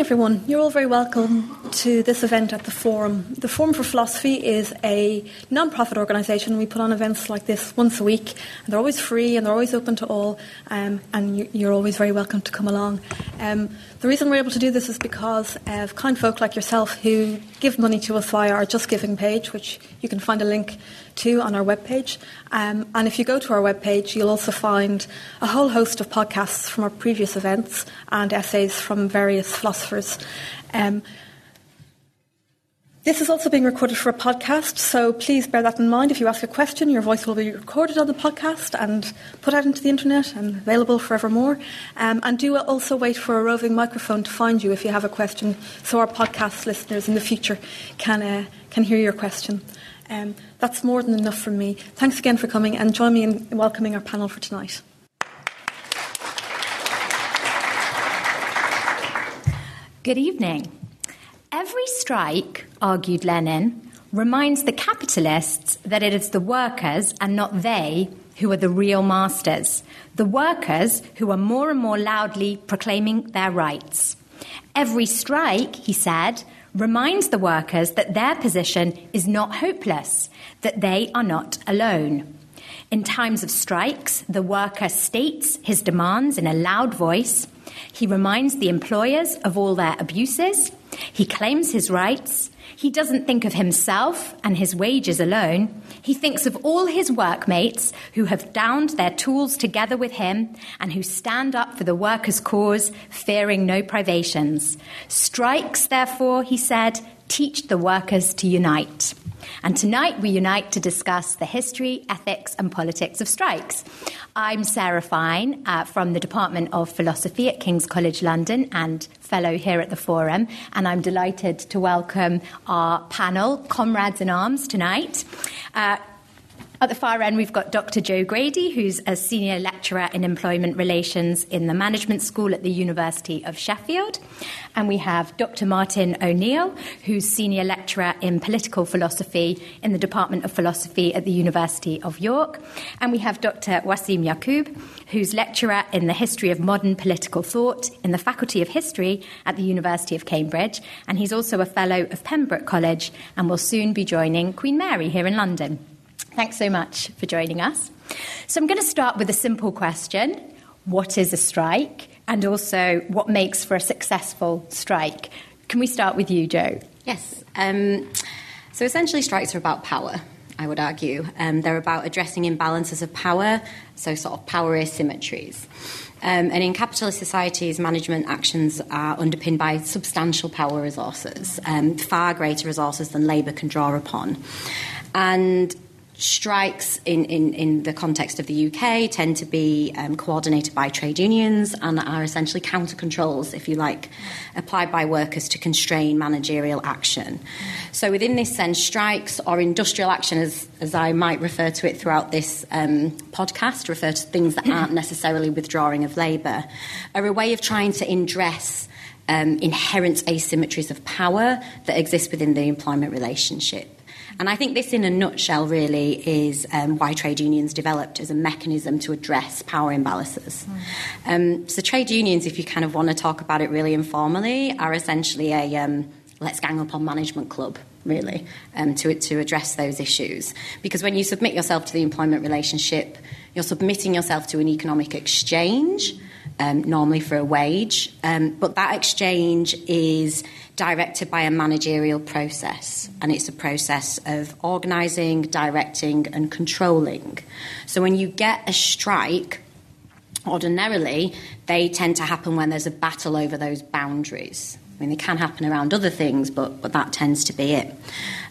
everyone. You're all very welcome to this event at the Forum. The Forum for Philosophy is a non profit organisation. We put on events like this once a week, and they're always free and they're always open to all, um, and you're always very welcome to come along. Um, the reason we're able to do this is because of kind folk like yourself who give money to us via our Just Giving page, which you can find a link to on our webpage. Um, and if you go to our webpage, you'll also find a whole host of podcasts from our previous events and essays from various philosophers. Um, this is also being recorded for a podcast, so please bear that in mind. If you ask a question, your voice will be recorded on the podcast and put out into the internet and available forevermore. Um, and do also wait for a roving microphone to find you if you have a question, so our podcast listeners in the future can uh, can hear your question. Um, that's more than enough from me. Thanks again for coming, and join me in welcoming our panel for tonight. Good evening. Every strike, argued Lenin, reminds the capitalists that it is the workers and not they who are the real masters, the workers who are more and more loudly proclaiming their rights. Every strike, he said, reminds the workers that their position is not hopeless, that they are not alone. In times of strikes, the worker states his demands in a loud voice he reminds the employers of all their abuses. He claims his rights. He doesn't think of himself and his wages alone. He thinks of all his workmates who have downed their tools together with him and who stand up for the workers' cause, fearing no privations. Strikes, therefore, he said, teach the workers to unite. And tonight we unite to discuss the history, ethics, and politics of strikes. I'm Sarah Fine uh, from the Department of Philosophy at King's College London and fellow here at the Forum, and I'm delighted to welcome our panel, comrades in arms, tonight. Uh, at the far end, we've got Dr. Jo Grady, who's a senior lecturer in employment relations in the Management School at the University of Sheffield. And we have Dr. Martin O'Neill, who's senior lecturer in political philosophy in the Department of Philosophy at the University of York. And we have Dr. Waseem Yaqoob, who's lecturer in the history of modern political thought in the Faculty of History at the University of Cambridge. And he's also a fellow of Pembroke College and will soon be joining Queen Mary here in London. Thanks so much for joining us. So, I'm going to start with a simple question What is a strike? And also, what makes for a successful strike? Can we start with you, Jo? Yes. Um, so, essentially, strikes are about power. I would argue. Um, they're about addressing imbalances of power, so sort of power asymmetries. Um, and in capitalist societies, management actions are underpinned by substantial power resources, um, far greater resources than labour can draw upon. And strikes in, in, in the context of the UK tend to be um, coordinated by trade unions and are essentially counter controls, if you like, applied by workers to constrain managerial action. So, within this sense, strikes or industrial action, as, as I might refer to it throughout this um, podcast, refer to things that aren't necessarily withdrawing of labour, are a way of trying to address. Um, inherent asymmetries of power that exist within the employment relationship. And I think this, in a nutshell, really is um, why trade unions developed as a mechanism to address power imbalances. Mm. Um, so, trade unions, if you kind of want to talk about it really informally, are essentially a um, let's gang up on management club really, um, to, to address those issues. Because when you submit yourself to the employment relationship, you're submitting yourself to an economic exchange, um, normally for a wage, um, but that exchange is directed by a managerial process, and it's a process of organising, directing, and controlling. So when you get a strike, ordinarily, they tend to happen when there's a battle over those boundaries. I mean, they can happen around other things, but, but that tends to be it.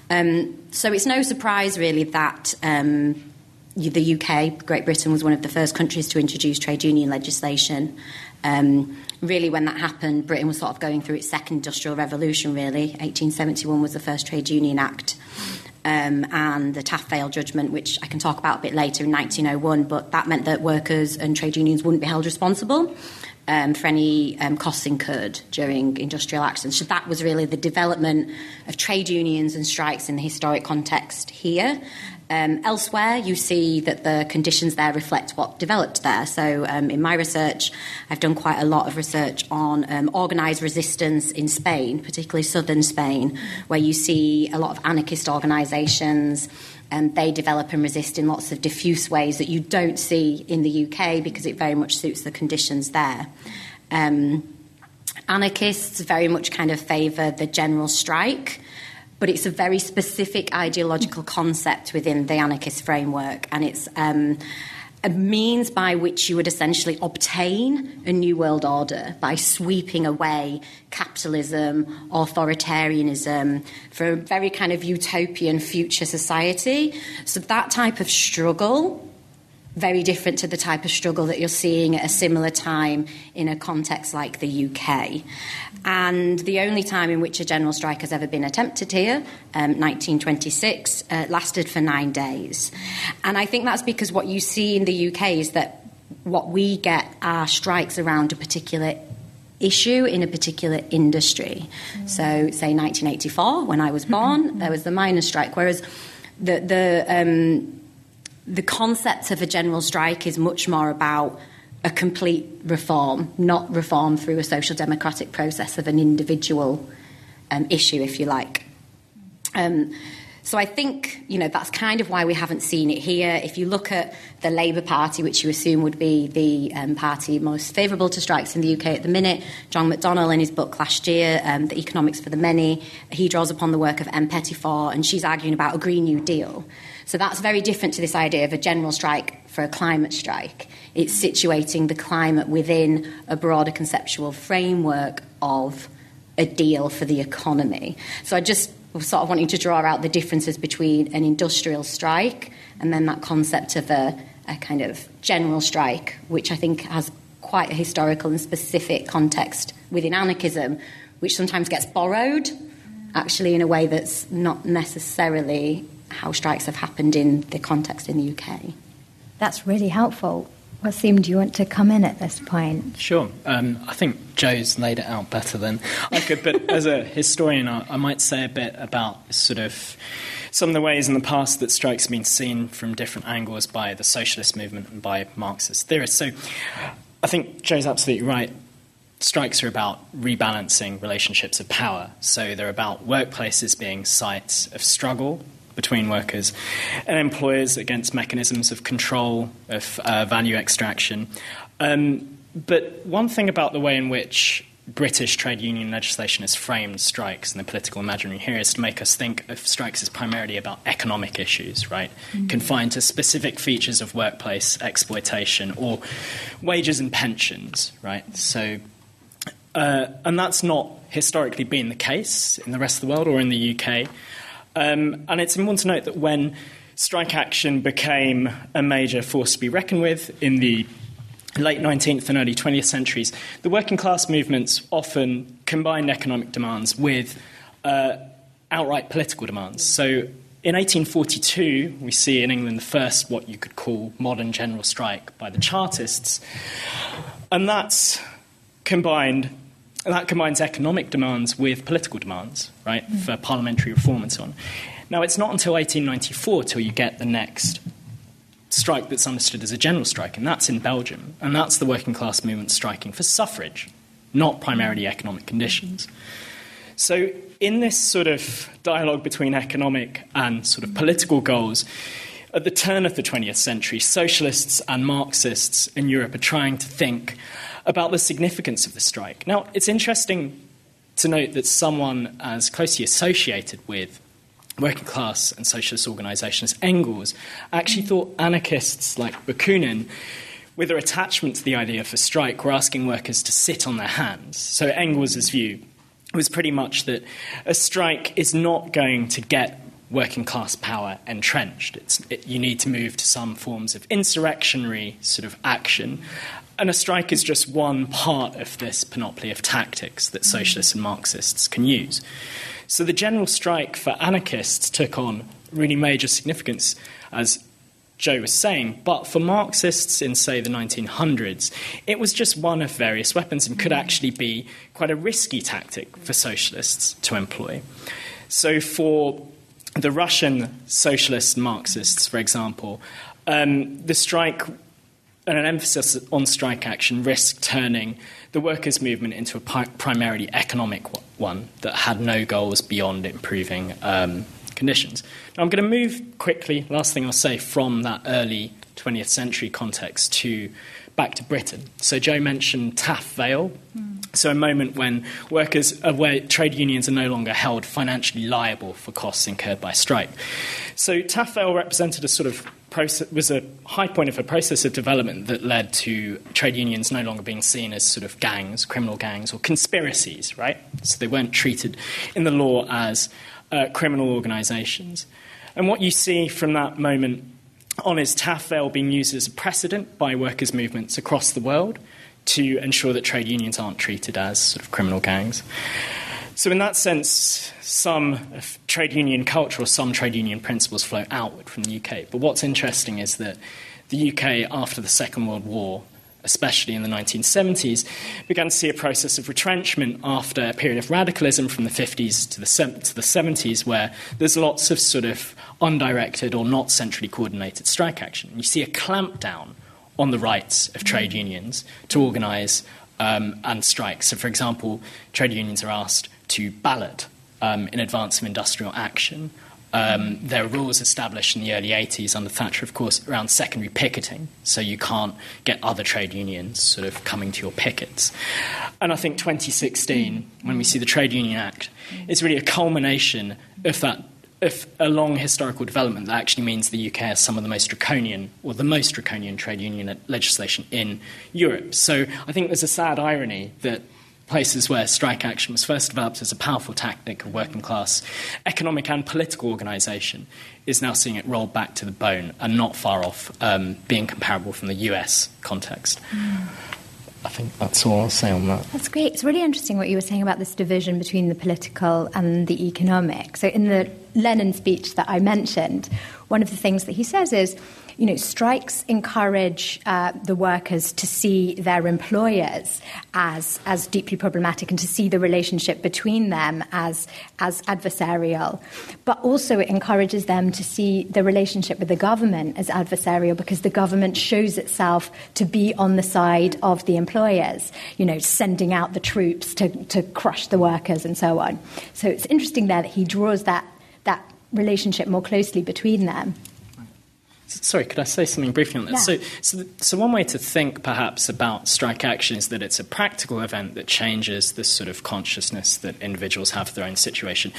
Um, so it's no surprise, really, that um, the UK, Great Britain, was one of the first countries to introduce trade union legislation. Um, really, when that happened, Britain was sort of going through its second industrial revolution, really. 1871 was the first Trade Union Act. Um, and the Taff Vale judgment, which I can talk about a bit later in 1901, but that meant that workers and trade unions wouldn't be held responsible um, for any um, costs incurred during industrial actions. So that was really the development of trade unions and strikes in the historic context here. Um, elsewhere, you see that the conditions there reflect what developed there. So, um, in my research, I've done quite a lot of research on um, organised resistance in Spain, particularly southern Spain, where you see a lot of anarchist organisations. And they develop and resist in lots of diffuse ways that you don't see in the UK because it very much suits the conditions there. Um, anarchists very much kind of favour the general strike but it's a very specific ideological concept within the anarchist framework, and it's um, a means by which you would essentially obtain a new world order by sweeping away capitalism, authoritarianism for a very kind of utopian future society. So that type of struggle very different to the type of struggle that you're seeing at a similar time in a context like the UK. And the only time in which a general strike has ever been attempted here, um, 1926, uh, lasted for nine days. And I think that's because what you see in the UK is that what we get are strikes around a particular issue in a particular industry. Mm. So, say 1984, when I was born, there was the miners' strike, whereas the, the um, the concept of a general strike is much more about a complete reform, not reform through a social democratic process of an individual um, issue, if you like. Um, so I think you know that's kind of why we haven't seen it here. If you look at the Labour Party, which you assume would be the um, party most favourable to strikes in the UK at the minute, John McDonnell in his book last year, um, The Economics for the Many, he draws upon the work of M. Pettifor, and she's arguing about a Green New Deal. So that's very different to this idea of a general strike for a climate strike. It's situating the climate within a broader conceptual framework of a deal for the economy. So I just sort of wanting to draw out the differences between an industrial strike and then that concept of a, a kind of general strike, which I think has quite a historical and specific context within anarchism, which sometimes gets borrowed actually in a way that's not necessarily how strikes have happened in the context in the UK. That's really helpful. Waseem, do you want to come in at this point? Sure. Um, I think Jo's laid it out better than I could, but as a historian, I, I, might say a bit about sort of some of the ways in the past that strikes have been seen from different angles by the socialist movement and by Marxist theorists. So I think Jo's absolutely right. Strikes are about rebalancing relationships of power. So they're about workplaces being sites of struggle between workers and employers against mechanisms of control, of uh, value extraction. Um, but one thing about the way in which British trade union legislation has framed strikes and the political imaginary here is to make us think of strikes as primarily about economic issues, right? Mm-hmm. Confined to specific features of workplace exploitation or wages and pensions, right? So, uh, and that's not historically been the case in the rest of the world or in the UK. Um, and it's important to note that when strike action became a major force to be reckoned with in the late 19th and early 20th centuries, the working class movements often combined economic demands with uh, outright political demands. So in 1842, we see in England the first what you could call modern general strike by the Chartists, and that's combined and that combines economic demands with political demands, right, mm. for parliamentary reform and so on. Now, it's not until 1894 till you get the next strike that's understood as a general strike, and that's in Belgium. And that's the working class movement striking for suffrage, not primarily economic conditions. So, in this sort of dialogue between economic and sort of political goals, at the turn of the 20th century, socialists and Marxists in Europe are trying to think about the significance of the strike. Now, it's interesting to note that someone as closely associated with working class and socialist organisations, Engels, actually thought anarchists like Bakunin, with their attachment to the idea of a strike, were asking workers to sit on their hands. So Engels' view was pretty much that a strike is not going to get working class power entrenched. It, you need to move to some forms of insurrectionary sort of action. And a strike is just one part of this panoply of tactics that socialists and Marxists can use. So the general strike for anarchists took on really major significance, as Jo was saying. But for Marxists in, say, the 1900s, it was just one of various weapons and could actually be quite a risky tactic for socialists to employ. So for the Russian socialist Marxists, for example, um, the strike and an emphasis on strike action risked turning the workers' movement into a pi- primarily economic one that had no goals beyond improving um, conditions. Now, I'm going to move quickly, last thing I'll say, from that early 20th century context to back to Britain. So, Jo mentioned Taff Vale. Mm. So, a moment when workers, uh, where trade unions are no longer held financially liable for costs incurred by strike. So, Taff Vale represented a sort of was a high point of a process of development that led to trade unions no longer being seen as sort of gangs, criminal gangs, or conspiracies, right? So, they weren't treated in the law as uh, criminal organizations. And what you see from that moment on is Taff Vale being used as a precedent by workers' movements across the world to ensure that trade unions aren't treated as sort of criminal gangs. So, in that sense, some trade union culture or some trade union principles flow outward from the UK. But what's interesting is that the UK, after the Second World War, especially in the 1970s, began to see a process of retrenchment after a period of radicalism from the 50s to the, to the 70s, where there's lots of sort of undirected or not centrally coordinated strike action. You see a clampdown on the rights of trade unions to organise um, and strike. So, for example, trade unions are asked to ballot um, in advance of industrial action. Um, there are rules established in the early 80s under Thatcher, of course, around secondary picketing, so you can't get other trade unions sort of coming to your pickets. And I think 2016, when we see the Trade Union Act, is really a culmination of that of a long historical development that actually means the UK has some of the most draconian, or the most draconian trade union legislation in Europe. So I think there's a sad irony that places where strike action was first developed as a powerful tactic of working class economic and political organisation is now seeing it rolled back to the bone and not far off um, being comparable from the US context. Mm. I think that's all I'll say on that. That's great. It's really interesting what you were saying about this division between the political and the economic. So, in the Lenin speech that I mentioned, one of the things that he says is you know, strikes encourage uh, the workers to see their employers as as deeply problematic and to see the relationship between them as as adversarial, but also it encourages them to see the relationship with the government as adversarial because the government shows itself to be on the side of the employers, you know, sending out the troops to, to crush the workers and so on. So it's interesting there that he draws that that relationship more closely between them. Sorry, could I say something briefly on that? Yeah. So, so, so, one way to think perhaps about strike action is that it's a practical event that changes the sort of consciousness that individuals have of their own situation.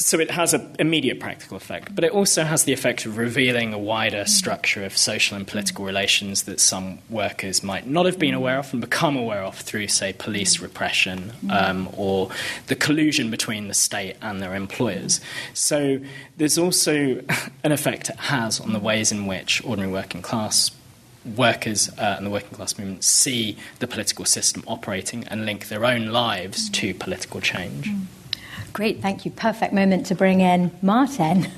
So it has an immediate practical effect, but it also has the effect of revealing a wider structure of social and political relations that some workers might not have been aware of and become aware of through, say, police repression um, or the collusion between the state and their employers. So there's also an effect it has on the ways in which ordinary working class workers uh, and the working class movement see the political system operating and link their own lives to political change. Mm. Great, thank you. Perfect moment to bring in Martin.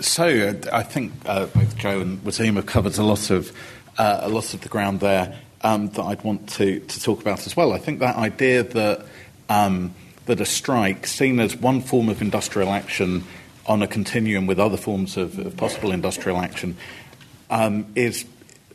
So uh, I think uh, both Jo and Waseem have covered a lot of uh, a lot of the ground there um, that I'd want to, to talk about as well. I think that idea that um, that a strike, seen as one form of industrial action on a continuum with other forms of, of possible industrial action, um, is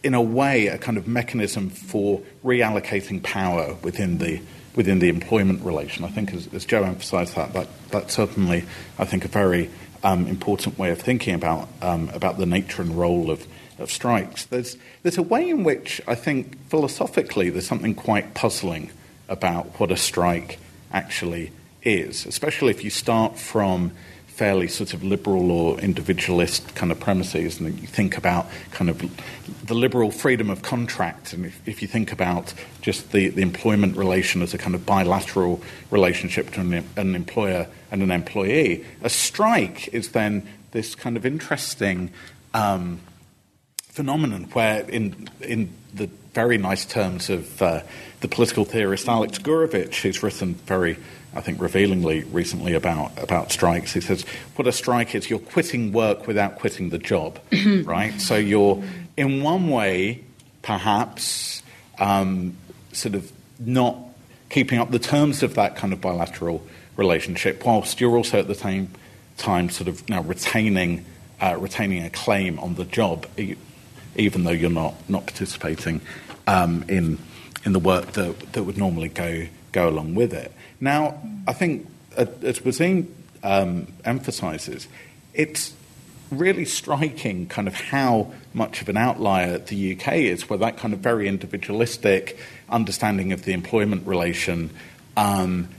in a way a kind of mechanism for reallocating power within the within the employment relation. I think, as, as Jo emphasised that, that, that's certainly, I think, a very um, important way of thinking about, um, about the nature and role of, of strikes. There's, there's a way in which I think philosophically there's something quite puzzling about what a strike actually is, especially if you start from fairly sort of liberal or individualist kind of premises, and you think about kind of the liberal freedom of contract, and if, if you think about just the, the employment relation as a kind of bilateral relationship between an, an employer and an employee, a strike is then this kind of interesting um, phenomenon where, in, in the very nice terms of uh, the political theorist Alex Gourevitch, who's written very I think, revealingly recently about, about strikes. He says, What a strike is, you're quitting work without quitting the job, right? So you're, in one way, perhaps, um, sort of not keeping up the terms of that kind of bilateral relationship, whilst you're also at the same time sort of now retaining uh, retaining a claim on the job, even though you're not not participating um, in in the work that that would normally go go along with it. Now, I think uh, as Waseem um, emphasises, it's really striking kind of how much of an outlier the UK is, where that kind of very individualistic understanding of the employment relation um,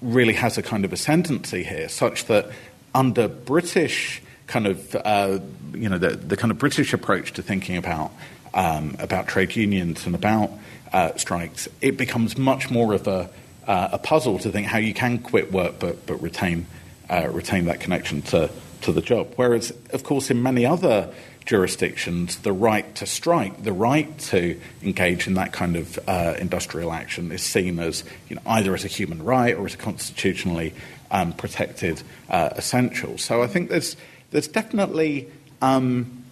really has a kind of ascendancy here, such that under British kind of, uh, you know, the, the, kind of British approach to thinking about, um, about trade unions and about uh, strikes, it becomes much more of a, uh, a puzzle to think how you can quit work but, but retain, uh, retain that connection to, to the job. Whereas, of course, in many other jurisdictions, the right to strike, the right to engage in that kind of uh, industrial action is seen as you know, either as a human right or as a constitutionally um, protected uh, essential. So I think there's, there's definitely um,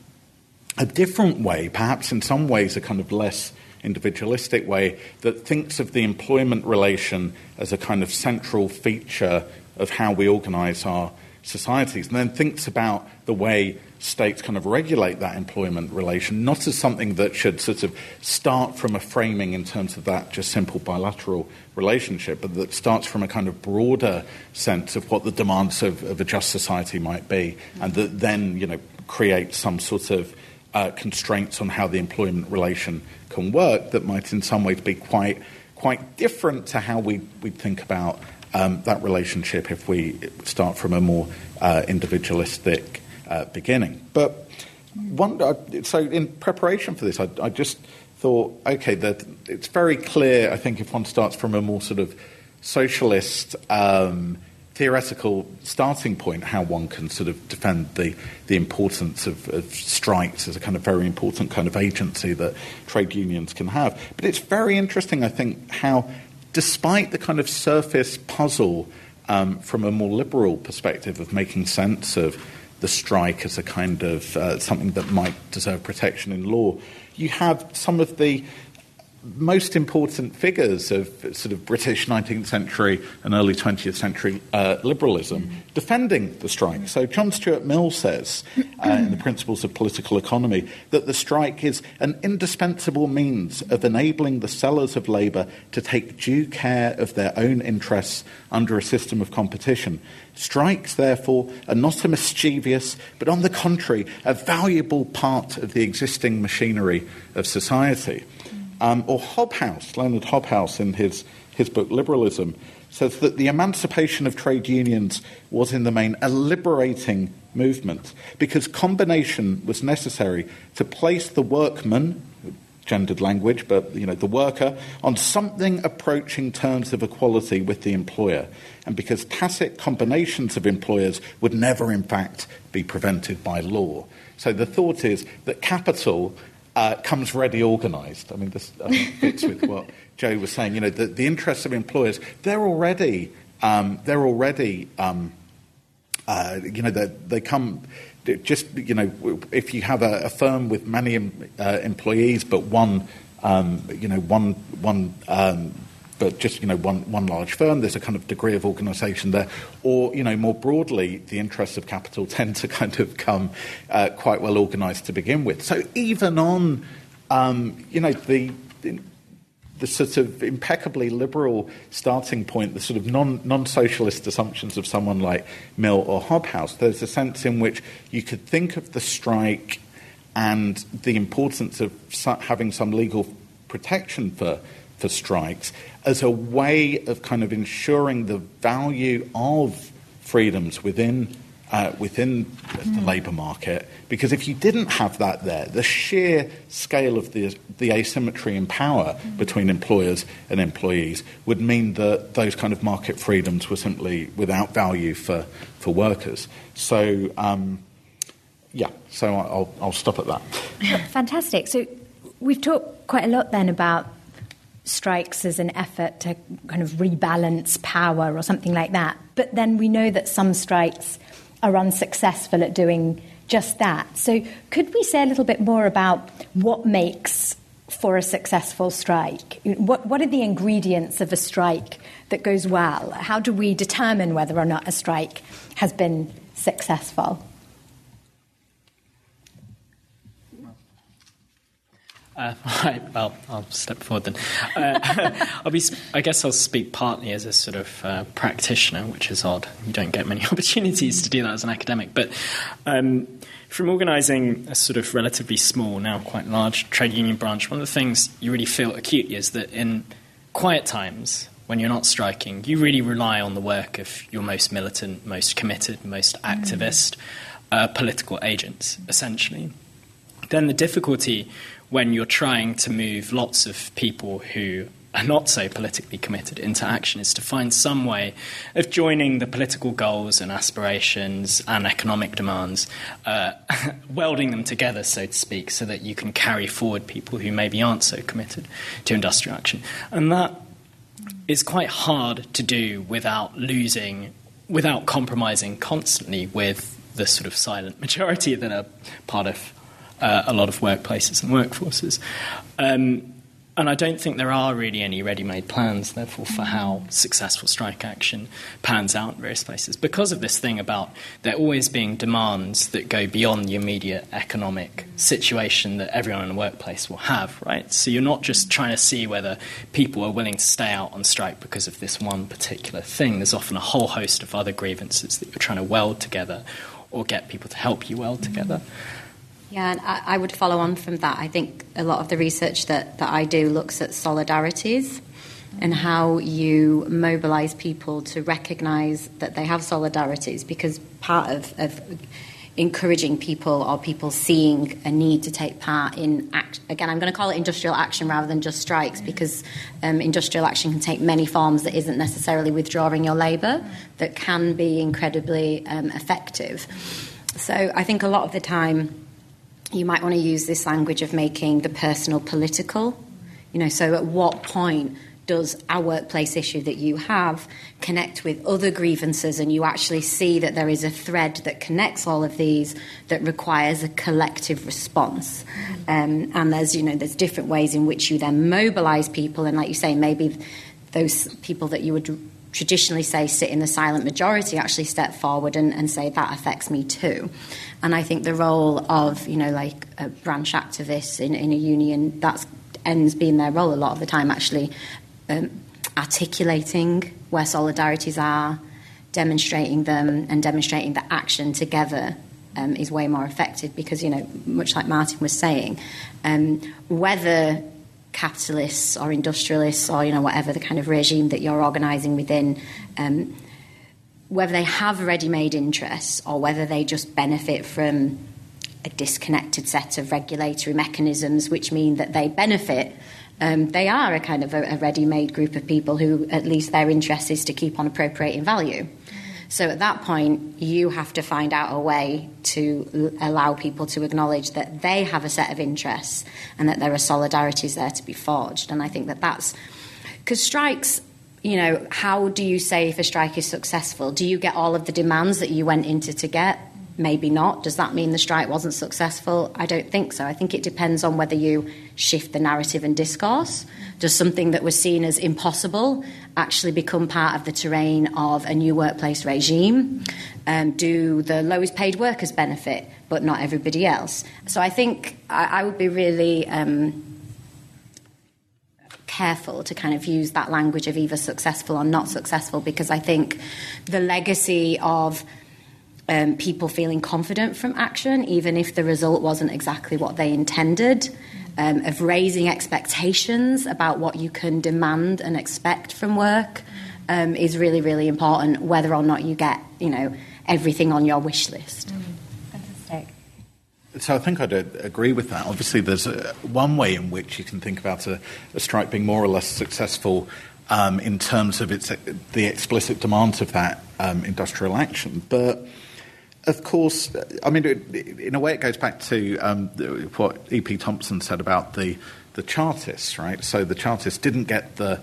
a different way, perhaps in some ways a kind of less individualistic way, that thinks of the employment relation as a kind of central feature of how we organise our societies, and then thinks about the way states kind of regulate that employment relation, not as something that should sort of start from a framing in terms of that just simple bilateral relationship, but that starts from a kind of broader sense of what the demands of, of a just society might be, and that then, you know, creates some sort of uh, constraints on how the employment relation can work that might in some ways be quite, quite different to how we, we think about um, that relationship if we start from a more uh, individualistic uh, beginning. But one, uh, so in preparation for this, I, I just thought, okay, that it's very clear. I think if one starts from a more sort of socialist um, theoretical starting point, how one can sort of defend the, the importance of, of, strikes as a kind of very important kind of agency that trade unions can have. But it's very interesting, I think, how despite the kind of surface puzzle um, from a more liberal perspective of making sense of the strike as a kind of uh, something that might deserve protection in law, you have some of the most important figures of sort of British 19th century and early 20th century uh, liberalism defending the strike. So John Stuart Mill says uh, in the Principles of Political Economy that the strike is an indispensable means of enabling the sellers of labour to take due care of their own interests under a system of competition. Strikes, therefore, are not a mischievous, but on the contrary, a valuable part of the existing machinery of society. Um, or Hobhouse, Leonard Hobhouse, in his, his book Liberalism, says that the emancipation of trade unions was in the main a liberating movement because combination was necessary to place the workman, gendered language, but you know, the worker, on something approaching terms of equality with the employer, and because tacit combinations of employers would never, in fact, be prevented by law. So the thought is that capital uh, comes ready organised. I mean, this I think, fits with what Jo was saying. You know, the, the interests of employers, they're already, um, they're already, um, uh, you know, they come just, you know, if you have a, a firm with many uh, employees but one, um, you know, one, one um, but just you know one, one large firm, there's a kind of degree of organisation there. Or you know more broadly, the interests of capital tend to kind of come uh, quite well organised to begin with. So even on um, you know the, the the sort of impeccably liberal starting point, the sort of non, non-socialist assumptions of someone like Mill or Hobhouse, there's a sense in which you could think of the strike and the importance of having some legal protection for for strikes as a way of kind of ensuring the value of freedoms within uh, within mm. the labour market. Because if you didn't have that there, the sheer scale of the, the asymmetry in power mm. between employers and employees would mean that those kind of market freedoms were simply without value for, for workers. So, um, yeah, so I'll, I'll stop at that. Fantastic. So we've talked quite a lot then about strikes as an effort to kind of rebalance power or something like that. But then we know that some strikes are unsuccessful at doing just that. So, could we say a little bit more about what makes for a successful strike? What, what are the ingredients of a strike that goes well? How do we determine whether or not a strike has been successful? Uh, right, well, I'll step forward then. Uh, I'll be, I guess I'll speak partly as a sort of uh, practitioner, which is odd. You don't get many opportunities to do that as an academic. But um, from organising a sort of relatively small, now quite large trade union branch, one of the things you really feel acutely is that in quiet times, when you're not striking, you really rely on the work of your most militant, most committed, most activist uh, political agents, essentially. Then the difficulty when you're trying to move lots of people who are not so politically committed into action is to find some way of joining the political goals and aspirations and economic demands, uh, welding them together, so to speak, so that you can carry forward people who maybe aren't so committed to industrial action. And that is quite hard to do without losing, without compromising constantly with the sort of silent majority that are part of uh, a lot of workplaces and workforces. Um, and I don't think there are really any ready made plans, therefore, for how successful strike action pans out in various places because of this thing about there always being demands that go beyond the immediate economic situation that everyone in the workplace will have, right? So you're not just trying to see whether people are willing to stay out on strike because of this one particular thing. There's often a whole host of other grievances that you're trying to weld together or get people to help you weld together. Yeah, and I, I, would follow on from that. I think a lot of the research that, that I do looks at solidarities and how you mobilize people to recognize that they have solidarities because part of, of encouraging people or people seeing a need to take part in act again i'm going to call it industrial action rather than just strikes because um, industrial action can take many forms that isn't necessarily withdrawing your labour that can be incredibly um, effective so i think a lot of the time you might want to use this language of making the personal political. You know, so at what point does a workplace issue that you have connect with other grievances and you actually see that there is a thread that connects all of these that requires a collective response um, and there's you know there's different ways in which you then mobilize people and like you say maybe those people that you would traditionally say sit in the silent majority actually step forward and, and say that affects me too. And I think the role of, you know, like a branch activist in, in a union, that ends being their role a lot of the time, actually um, articulating where solidarities are, demonstrating them, and demonstrating that action together um, is way more effective because, you know, much like Martin was saying, um, whether capitalists or industrialists or you know whatever the kind of regime that you're organising within, um, whether they have ready-made interests or whether they just benefit from a disconnected set of regulatory mechanisms, which mean that they benefit. Um, they are a kind of a, a ready-made group of people who, at least, their interest is to keep on appropriating value. So at that point, you have to find out a way to allow people to acknowledge that they have a set of interests and that there are solidarities there to be forged. And I think that that's because strikes. You know, how do you say if a strike is successful? Do you get all of the demands that you went into to get? Maybe not. Does that mean the strike wasn't successful? I don't think so. I think it depends on whether you shift the narrative and discourse. Does something that was seen as impossible actually become part of the terrain of a new workplace regime? Um, do the lowest paid workers benefit, but not everybody else? So I think I, I would be really. Um, careful to kind of use that language of either successful or not successful because I think the legacy of um, people feeling confident from action, even if the result wasn't exactly what they intended, um, of raising expectations about what you can demand and expect from work um, is really, really important, whether or not you get, you know, everything on your wish list. Mm, fantastic. So I think I'd uh, agree with that. Obviously, there's a, one way in which you can think about a, a strike being more or less successful um, in terms of its the explicit demands of that um, industrial action, but of course, I mean, in a way, it goes back to um, what E.P. Thompson said about the, the Chartists, right? So the Chartists didn't get the,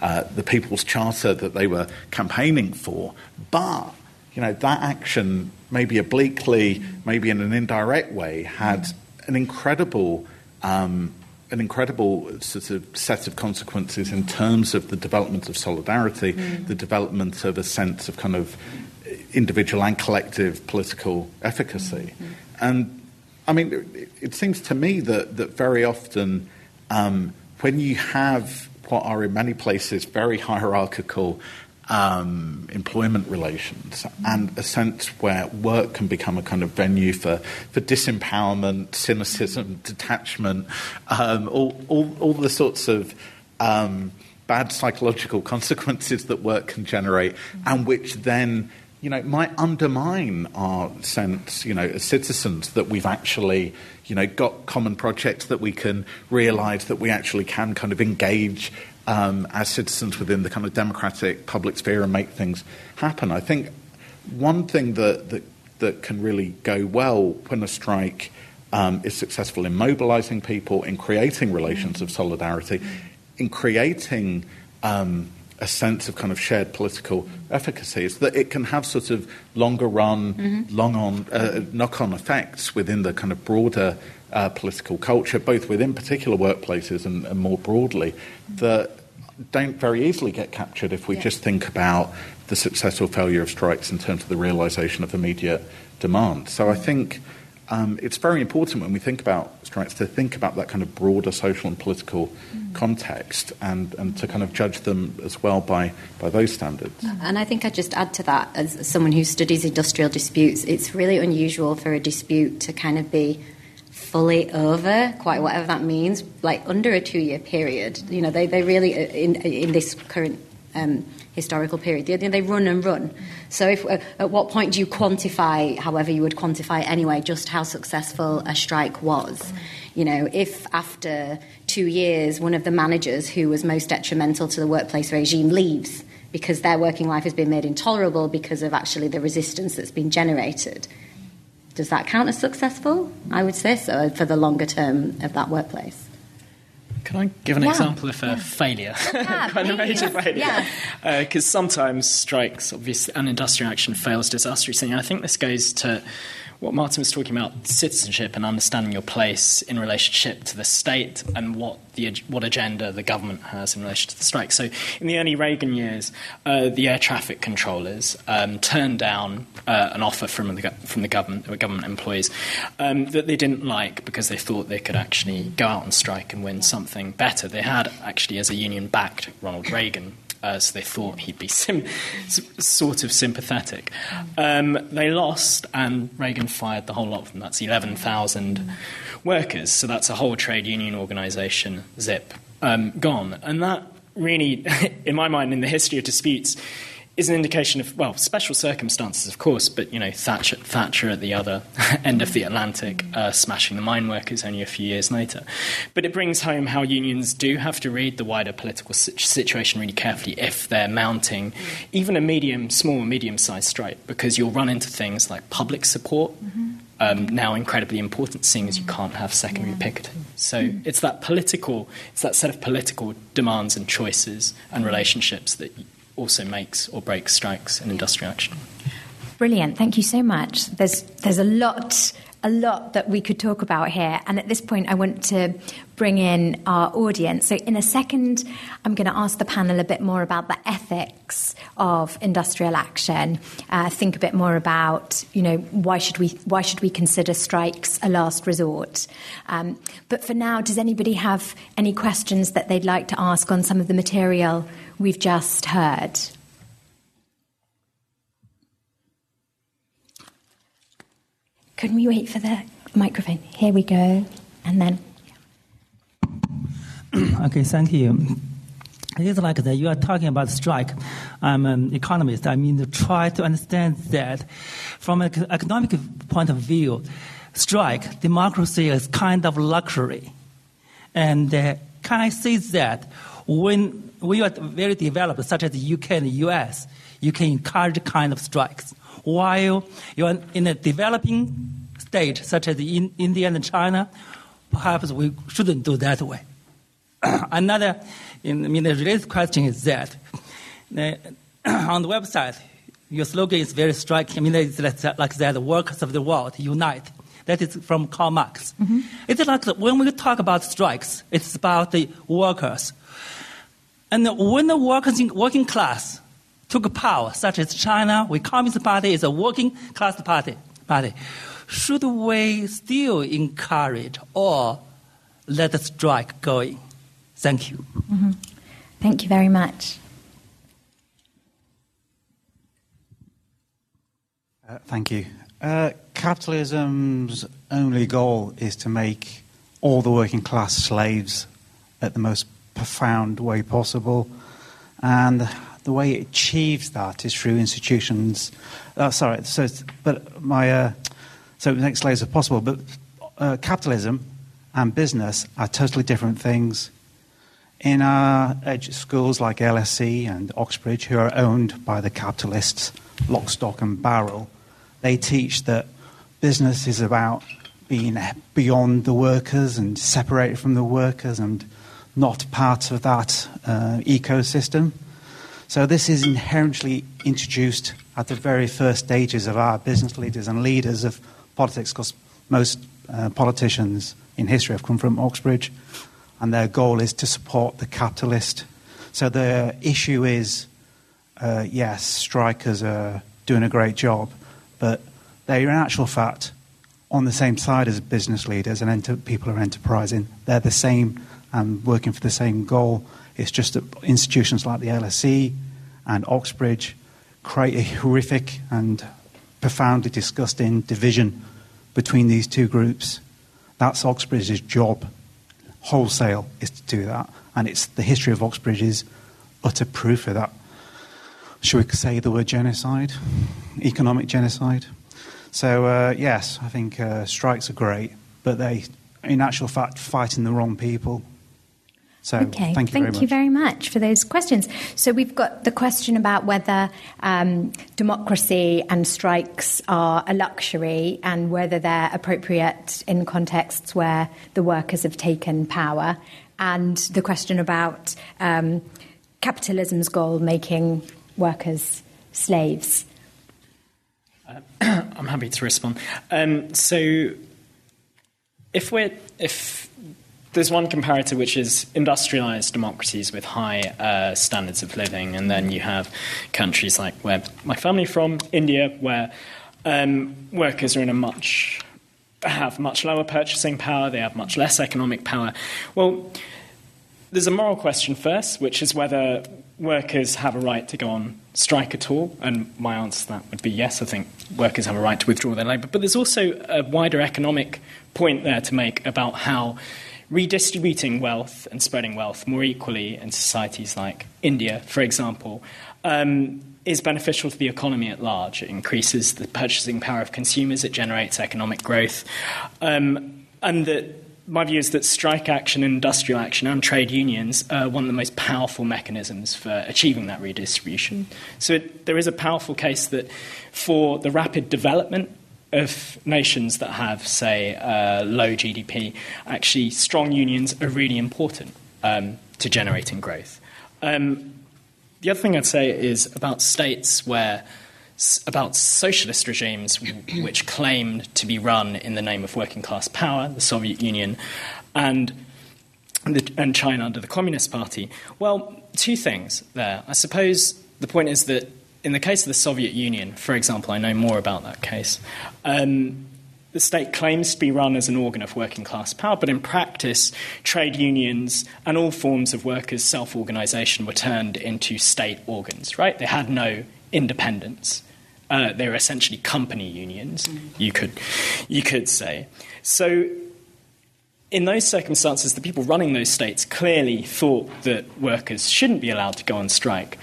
uh, the People's Charter that they were campaigning for, but, you know, that action, maybe obliquely, maybe in an indirect way, had an incredible um, an incredible sort of set of consequences in terms of the development of solidarity, mm. the development of a sense of kind of individual and collective political efficacy. Mm-hmm. And I mean, it, it, seems to me that, that very often um, when you have what are in many places very hierarchical um, employment relations and a sense where work can become a kind of venue for, for disempowerment, cynicism, detachment, um, all, all, all, the sorts of um, bad psychological consequences that work can generate, and which then you know, might undermine our sense, you know, as citizens that we've actually, you know, got common projects that we can realise that we actually can kind of engage um, as citizens within the kind of democratic public sphere and make things happen. I think one thing that, that, that can really go well when a strike um, is successful in mobilising people, in creating relations of solidarity, in creating um, a sense of kind of shared political efficacy is that it can have sort of longer run, mm-hmm. long on, uh, knock on effects within the kind of broader uh, political culture, both within particular workplaces and, and, more broadly, that don't very easily get captured if we yeah. just think about the success or failure of strikes in terms of the realization of immediate demand. So I think um, it's very important when we think about strikes to think about that kind of broader social and political mm. context and, and to kind of judge them as well by, by those standards. And I think I'd just add to that, as someone who studies industrial disputes, it's really unusual for a dispute to kind of be fully over, quite whatever that means, like under a two year period. You know, they, they really, uh, in, in this current um, historical period, they, they run and run. So, if, uh, at what point do you quantify, however you would quantify anyway, just how successful a strike was? You know, if after two years one of the managers who was most detrimental to the workplace regime leaves because their working life has been made intolerable because of actually the resistance that's been generated, does that count as successful? I would say so for the longer term of that workplace. Can I give an yeah. example of a yeah. failure? Yeah, kind of major failure. Because uh, sometimes strikes, obviously, and industrial action fails disastrously. And I think this goes to what Martin was talking about citizenship and understanding your place in relationship to the state and what the what agenda the government has in relation to the strike. So, in the early Reagan years, uh, the air traffic controllers um, turned down uh, an offer from the from the government government employees um, that they didn't like because they thought they could actually go out and strike and win something better. They had actually, as a union, backed Ronald Reagan uh, so they thought he'd be sim- sort of sympathetic. Um, they lost, and Reagan fired the whole lot of them. That's 11,000 workers, so that's a whole trade union organisation, zip, um, gone. And that really, in my mind, in the history of disputes, is an indication of well special circumstances, of course, but you know Thatcher, Thatcher at the other end of the Atlantic, uh, smashing the mine workers only a few years later. But it brings home how unions do have to read the wider political situation really carefully if they're mounting even a medium, small, medium-sized strike, because you'll run into things like public support. Mm-hmm. Um, now incredibly important, seeing as you can't have secondary yeah. picketing. So mm. it's that political, it's that set of political demands and choices and relationships that also makes or breaks strikes in industrial action. Brilliant. Thank you so much. There's, there's a lot a lot that we could talk about here. And at this point, I want to bring in our audience. So, in a second, I'm going to ask the panel a bit more about the ethics of industrial action. Uh, think a bit more about, you know, why should we why should we consider strikes a last resort? Um, but for now, does anybody have any questions that they'd like to ask on some of the material we've just heard? Can we wait for the microphone? Here we go. And then. okay, thank you. It is like that you are talking about strike. I'm an economist. I mean, to try to understand that from an economic point of view, strike, democracy is kind of luxury. And uh, can I say that when we are very developed, such as the UK and the US, you can encourage kind of strikes while you're in a developing state, such as in India and China, perhaps we shouldn't do that way. Another, I mean, the related question is that uh, on the website, your slogan is very striking. I mean, it's like that, workers of the world unite. That is from Karl Marx. It's like when we talk about strikes, it's about the workers. And when the workers in working class took power, such as China, where Communist Party is a working class party, party, should we still encourage or let the strike going? Thank you. Thank you very much. Uh, thank you. Uh, capitalism's only goal is to make all the working class slaves at the most profound way possible. And the way it achieves that is through institutions. Uh, sorry, so but my uh, so make slaves as possible. But uh, capitalism and business are totally different things. In our schools like LSE and Oxbridge, who are owned by the capitalists, lock, stock, and barrel, they teach that business is about being beyond the workers and separated from the workers and not part of that uh, ecosystem. So this is inherently introduced at the very first stages of our business leaders and leaders of politics, because most uh, politicians in history have come from Oxbridge, and their goal is to support the capitalist. So the issue is, uh, yes, strikers are doing a great job, but they're in actual fact on the same side as business leaders and enter- people are enterprising. They're the same and working for the same goal. It's just that institutions like the LSE and Oxbridge create a horrific and profoundly disgusting division between these two groups. That's Oxbridge's job, wholesale, is to do that. And it's the history of Oxbridge is utter proof of that. Should we say the word genocide? Economic genocide? So, uh, yes, I think uh, strikes are great, but they, in actual fact, fighting the wrong people. So, Okay, thank you very much. you very much for those questions. So we've got the question about whether um, democracy and strikes are a luxury and whether they're appropriate in contexts where the workers have taken power, and the question about um, capitalism's goal making workers slaves. I'm happy to respond. Um, so, if we're if there's one comparator which is industrialized democracies with high uh, standards of living, and then you have countries like where my family from, India, where um, workers are in a much have much lower purchasing power, they have much less economic power. Well, there's a moral question first, which is whether workers have a right to go on strike at all. And my answer to that would be yes, I think workers have a right to withdraw their labour. But there's also a wider economic point there to make about how redistributing wealth and spreading wealth more equally in societies like India, for example, um, is beneficial to the economy at large. It increases the purchasing power of consumers, it generates economic growth. Um, and my view is that strike action, industrial action, and trade unions are one of the most powerful mechanisms for achieving that redistribution. So it, there is a powerful case that for the rapid development of nations that have, say, uh, low GDP, actually strong unions are really important um, to generating growth. Um, the other thing I'd say is about states where about socialist regimes which claimed to be run in the name of working class power, the Soviet Union, and, and China under the Communist Party. Well, two things there. I suppose the point is that in the case of the Soviet Union, for example, I know more about that case. Um, the state claims to be run as an organ of working class power, but in practice, trade unions and all forms of workers' self organization were turned into state organs, right? They had no independence. Uh, they were essentially company unions, you could, you could say. So, in those circumstances, the people running those states clearly thought that workers shouldn't be allowed to go on strike.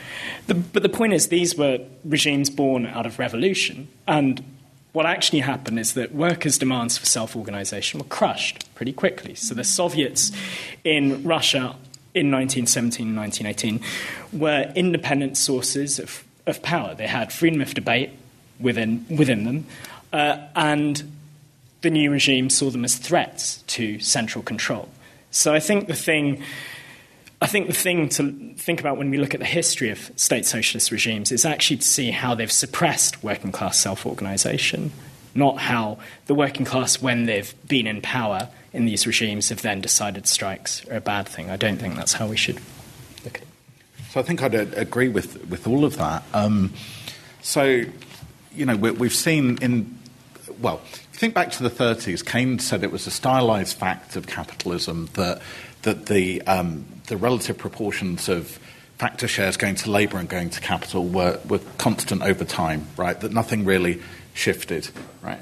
The, but the point is, these were regimes born out of revolution, and what actually happened is that workers' demands for self organization were crushed pretty quickly. So the Soviets in Russia in 1917 and 1918 were independent sources of, of power. They had freedom of debate within, within them, uh, and the new regime saw them as threats to central control. So I think the thing. I think the thing to think about when we look at the history of state socialist regimes is actually to see how they've suppressed working class self organization not how the working class, when they've been in power in these regimes, have then decided strikes are a bad thing. I don't think that's how we should look at it. So I think I'd agree with, with all of that. Um, so, you know, we, have seen in, well, think back to the 30s, Keynes said it was a stylized fact of capitalism that, that the, um, the relative proportions of factor shares going to labour and going to capital were, were constant over time, right? That nothing really shifted, right?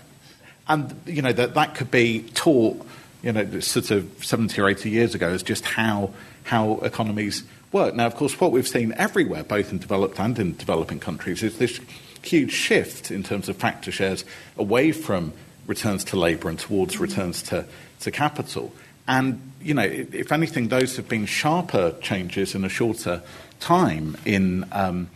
And, you know, that, that could be taught, you know, sort of 70 or 80 years ago as just how, how economies work. Now, of course, what we've seen everywhere, both in developed and in developing countries, is this huge shift in terms of factor shares away from returns to labour and towards returns to, to capital. And, you know, if anything, those have been sharper changes in a shorter time in, um,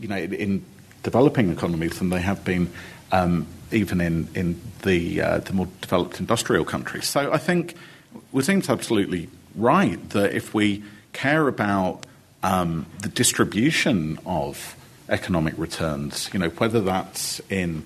you know, in developing economies than they have been um, even in, in the, uh, the more developed industrial countries. So I think Waseem's absolutely right that if we care about um, the distribution of economic returns, you know, whether that's in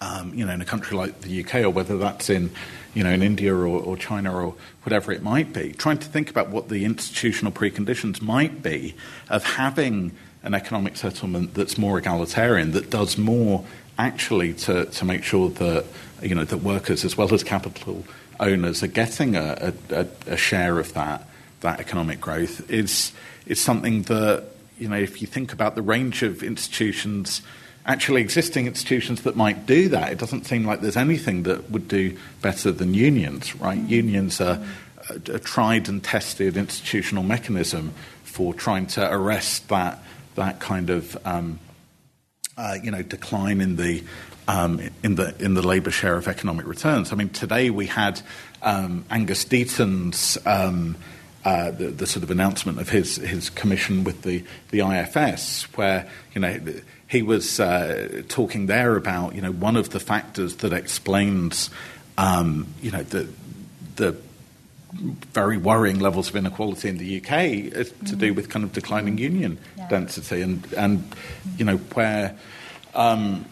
um, you know, in a country like the UK, or whether that's in, you know, in India or, or, China or whatever it might be, trying to think about what the institutional preconditions might be of having an economic settlement that's more egalitarian, that does more actually to, to make sure that, you know, that workers as well as capital owners are getting a, a, a share of that, that economic growth is, is something that, you know, if you think about the range of institutions actually existing institutions that might do that. It doesn't seem like there's anything that would do better than unions, right? Mm-hmm. Unions are a, a, tried and tested institutional mechanism for trying to arrest that that kind of um, uh, you know decline in the um, in the in the labour share of economic returns. I mean, today we had um, Angus Deaton's. Um, uh, the, the, sort of announcement of his, his commission with the, the IFS, where you know he was uh, talking there about you know one of the factors that explains um, you know the the very worrying levels of inequality in the UK is to do with kind of declining union yeah. density and and you know where um,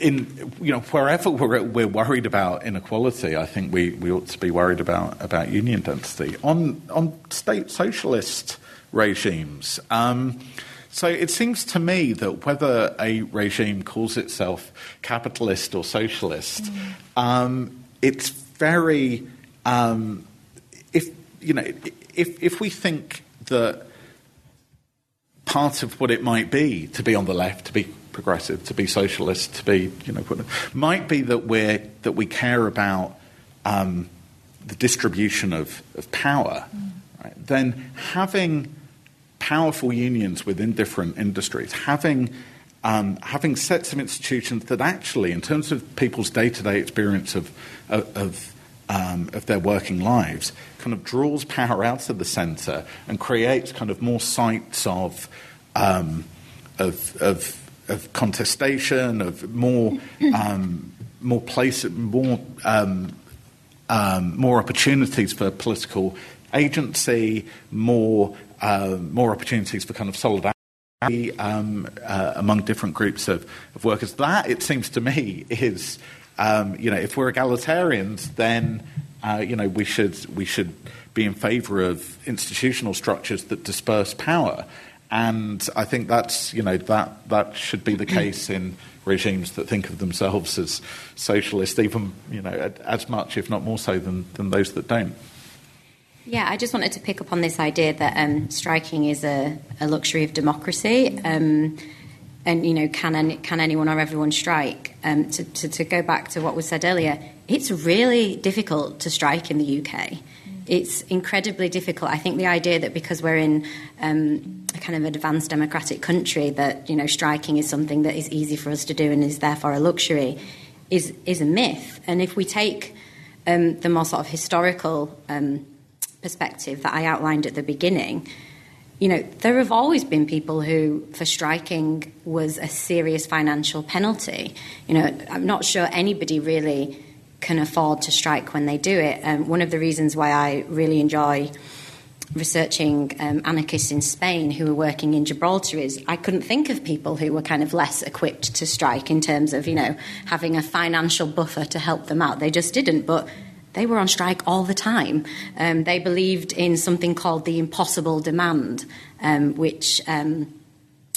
in you know wherever we're, we're worried about inequality, I think we, we ought to be worried about about union density on on state socialist regimes. Um, so it seems to me that whether a regime calls itself capitalist or socialist, mm. um, it's very um, if you know if if we think that part of what it might be to be on the left, to be progressive, to be socialist, to be you know might be that we're that we care about um, the distribution of, of power, mm. right? then having powerful unions within different industries, having um, having sets of institutions that actually, in terms of people's day-to-day experience of of, um, of their working lives, kind of draws power out of the centre and creates kind of more sites of um, of, of, of contestation, of more um, more place, more um, um, more opportunities for political agency, more uh, more opportunities for kind of solidarity. Um, uh, among different groups of, of, workers. That, it seems to me, is um, you know, if we're egalitarians, then uh, you know we should we should be in favour of institutional structures that disperse power, and I think that's you know that that should be the case in regimes that think of themselves as socialist, even you know as much, if not more so, than than those that don't. Yeah, I just wanted to pick up on this idea that um, striking is a, a, luxury of democracy. Um, and, you know, can, any, can anyone or everyone strike? Um, to, to, to, go back to what was said earlier, it's really difficult to strike in the UK. It's incredibly difficult. I think the idea that because we're in um, a kind of advanced democratic country, that, you know, striking is something that is easy for us to do and is therefore a luxury is, is a myth. And if we take um, the more sort of historical um, perspective that I outlined at the beginning, you know, there have always been people who, for striking, was a serious financial penalty. You know, I'm not sure anybody really can afford to strike when they do it. Um, one of the reasons why I really enjoy researching um, anarchists in Spain who were working in Gibraltar is I couldn't think of people who were kind of less equipped to strike in terms of, you know, having a financial buffer to help them out. They just didn't. But they were on strike all the time. Um, they believed in something called the impossible demand, um, which. Um,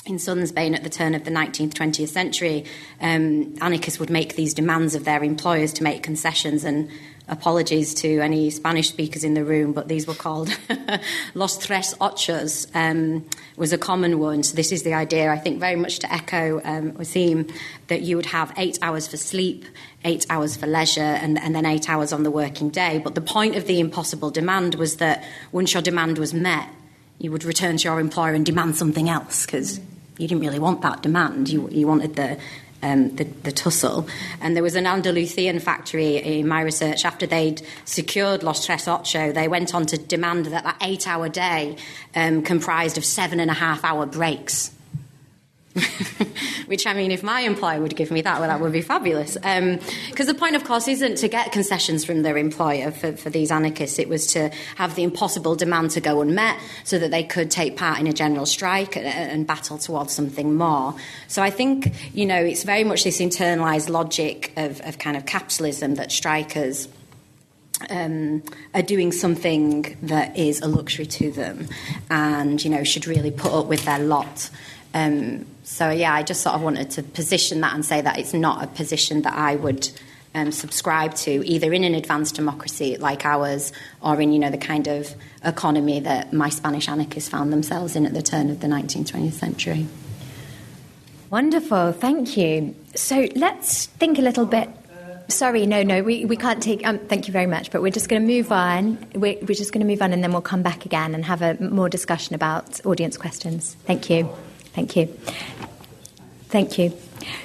in southern Spain at the turn of the 19th, 20th century, um, anarchists would make these demands of their employers to make concessions and apologies to any Spanish speakers in the room, but these were called los tres ochos, um, was a common one. So this is the idea, I think, very much to echo um, Waseem, that you would have eight hours for sleep, eight hours for leisure, and, and then eight hours on the working day. But the point of the impossible demand was that once your demand was met, you would return to your employer and demand something else because you didn't really want that demand. You, you wanted the, um, the, the, tussle. And there was an Andalusian factory in my research. After they'd secured Los Tres Ocho, they went on to demand that that eight hour day um, comprised of seven and a half hour breaks. Which, I mean, if my employer would give me that, well, that would be fabulous. Because um, the point, of course, isn't to get concessions from their employer for, for these anarchists. It was to have the impossible demand to go unmet so that they could take part in a general strike and, and battle towards something more. So I think, you know, it's very much this internalised logic of, of kind of capitalism that strikers. Um, are doing something that is a luxury to them and you know should really put up with their lot um, so yeah, I just sort of wanted to position that and say that it's not a position that I would um, subscribe to, either in an advanced democracy like ours, or in you know the kind of economy that my Spanish anarchists found themselves in at the turn of the 19th, 20th century. Wonderful, thank you. So let's think a little bit. Sorry, no, no, we, we can't take. Um, thank you very much, but we're just going to move on. We're, we're just going to move on, and then we'll come back again and have a more discussion about audience questions. Thank you. Thank you. Thank you.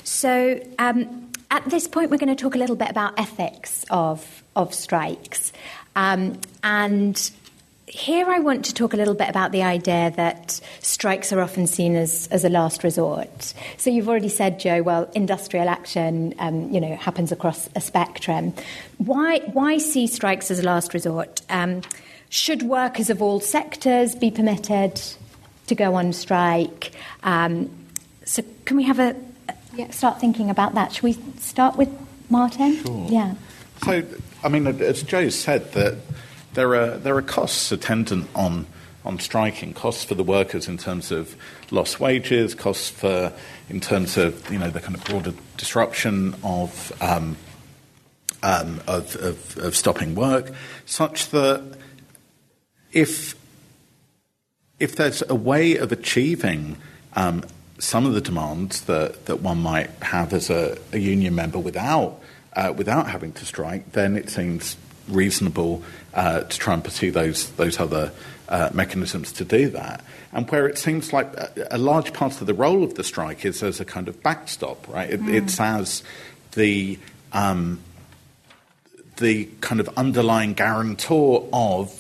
So, um, at this point, we're going to talk a little bit about ethics of, of strikes. Um, and here I want to talk a little bit about the idea that strikes are often seen as, as a last resort. So you've already said, Jo, well, industrial action, um, you know, happens across a spectrum. Why, why see strikes as a last resort? Um, should workers of all sectors be permitted to go on strike. Um, so, can we have a yeah. start thinking about that? Should we start with Martin? Sure. Yeah. So, I mean, as Jo said, that there are there are costs attendant on on striking, costs for the workers in terms of lost wages, costs for in terms of you know the kind of broader disruption of um, um, of, of, of stopping work, such that if if there's a way of achieving um, some of the demands that, that one might have as a, a union member without, uh, without having to strike, then it seems reasonable uh, to try and pursue those, those other uh, mechanisms to do that. And where it seems like a, a, large part of the role of the strike is as a kind of backstop, right? It, mm. It's as the, um, the kind of underlying guarantor of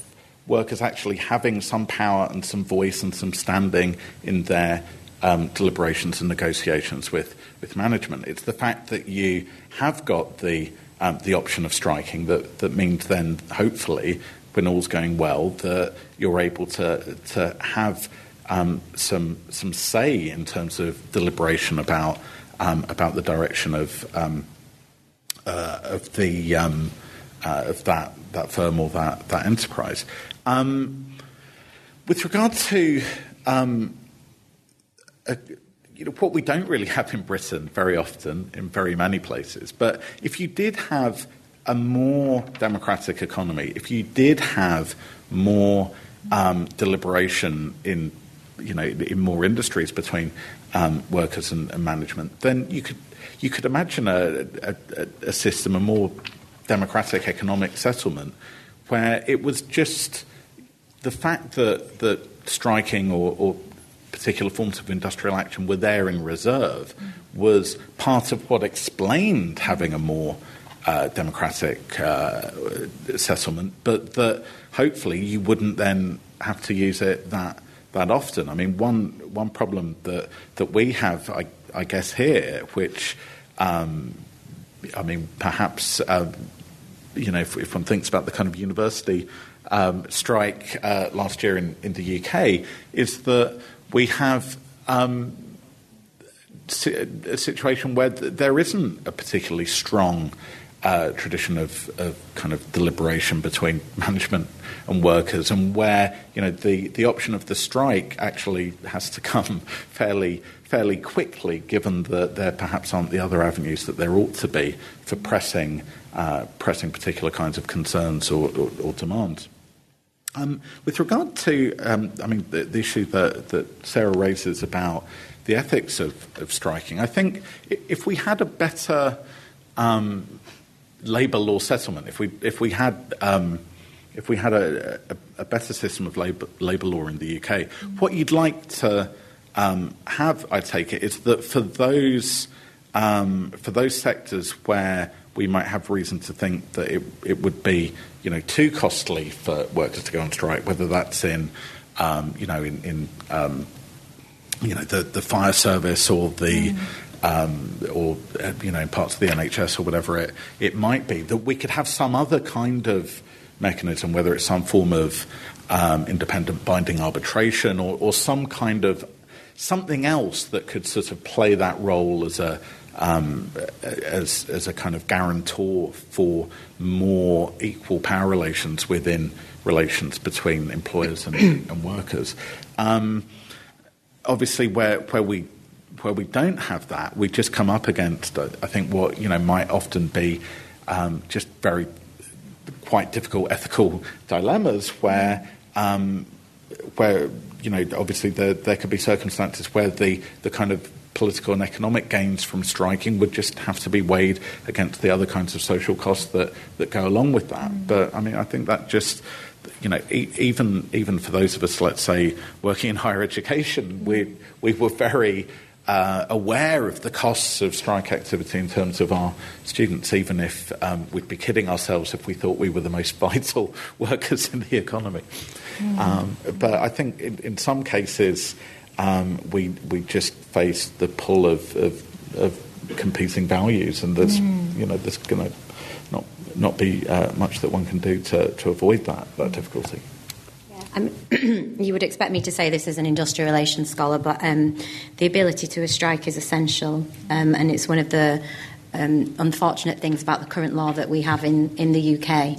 workers actually having some power and some voice and some standing in their um, deliberations and negotiations with, with management. It's the fact that you have got the, um, the option of striking that, that means then, hopefully, when all's going well, that you're able to, to have um, some, some say in terms of deliberation about, um, about the direction of, um, uh, of, the, um, uh, of that, that firm or that, that enterprise. Um, with regard to um, a, you know, what we don't really have in Britain very often, in very many places, but if you did have a more democratic economy, if you did have more um, deliberation in, you know, in more industries between um, workers and, and, management, then you could you could imagine a, a, a system, a more democratic economic settlement, where it was just the fact that, that striking or, or particular forms of industrial action were there in reserve was part of what explained having a more uh, democratic uh, settlement, but that hopefully you wouldn't then have to use it that that often. I mean, one one problem that that we have, I, I guess, here, which um, I mean, perhaps uh, you know, if, if, one thinks about the kind of university um, strike uh, last year in, in, the UK is that we have um, a situation where there isn't a particularly strong uh, tradition of, of, kind of deliberation between management and workers, and where you know the, the option of the strike actually has to come fairly fairly quickly, given that there perhaps aren't the other avenues that there ought to be for pressing uh, pressing particular kinds of concerns or, or, or demands. Um, with regard to, um, I mean, the, the issue that, that Sarah raises about the ethics of, of striking, I think if we had a better um, labour law settlement, if we if we had um, if we had a, a, a better system of labour labour law in the UK, what you'd like to um, have, I take it, is that for those um, for those sectors where we might have reason to think that it, it would be you know too costly for workers to go on strike, whether that's in um, you know in, in um, you know the, the fire service or the mm um, or uh, you know in parts of the NHS or whatever it it might be that we could have some other kind of mechanism, whether it's some form of um, independent binding arbitration or, or some kind of something else that could sort of play that role as a um, as, as a kind of guarantor for more equal power relations within relations between employers and, and workers. Um, obviously, where where we where we don't have that, we just come up against, I think, what you know might often be um, just very quite difficult ethical dilemmas where um, where you know obviously there, there could be circumstances where the the kind of political and economic gains from striking would just have to be weighed against the other kinds of social costs that, that go along with that. Mm. But I mean, I think that just you know, e- even even for those of us, let's say, working in higher education, we we were very uh, aware of the costs of strike activity in terms of our students, even if um, we'd be kidding ourselves if we thought we were the most vital workers in the economy. Mm. Um, but I think in, in some cases um, we we just face the pull of, of, of competing values, and there's mm. you know there's going to not not be uh, much that one can do to, to avoid that that difficulty. Um, you would expect me to say this as an industrial relations scholar, but um, the ability to strike is essential, um, and it's one of the um, unfortunate things about the current law that we have in, in the UK.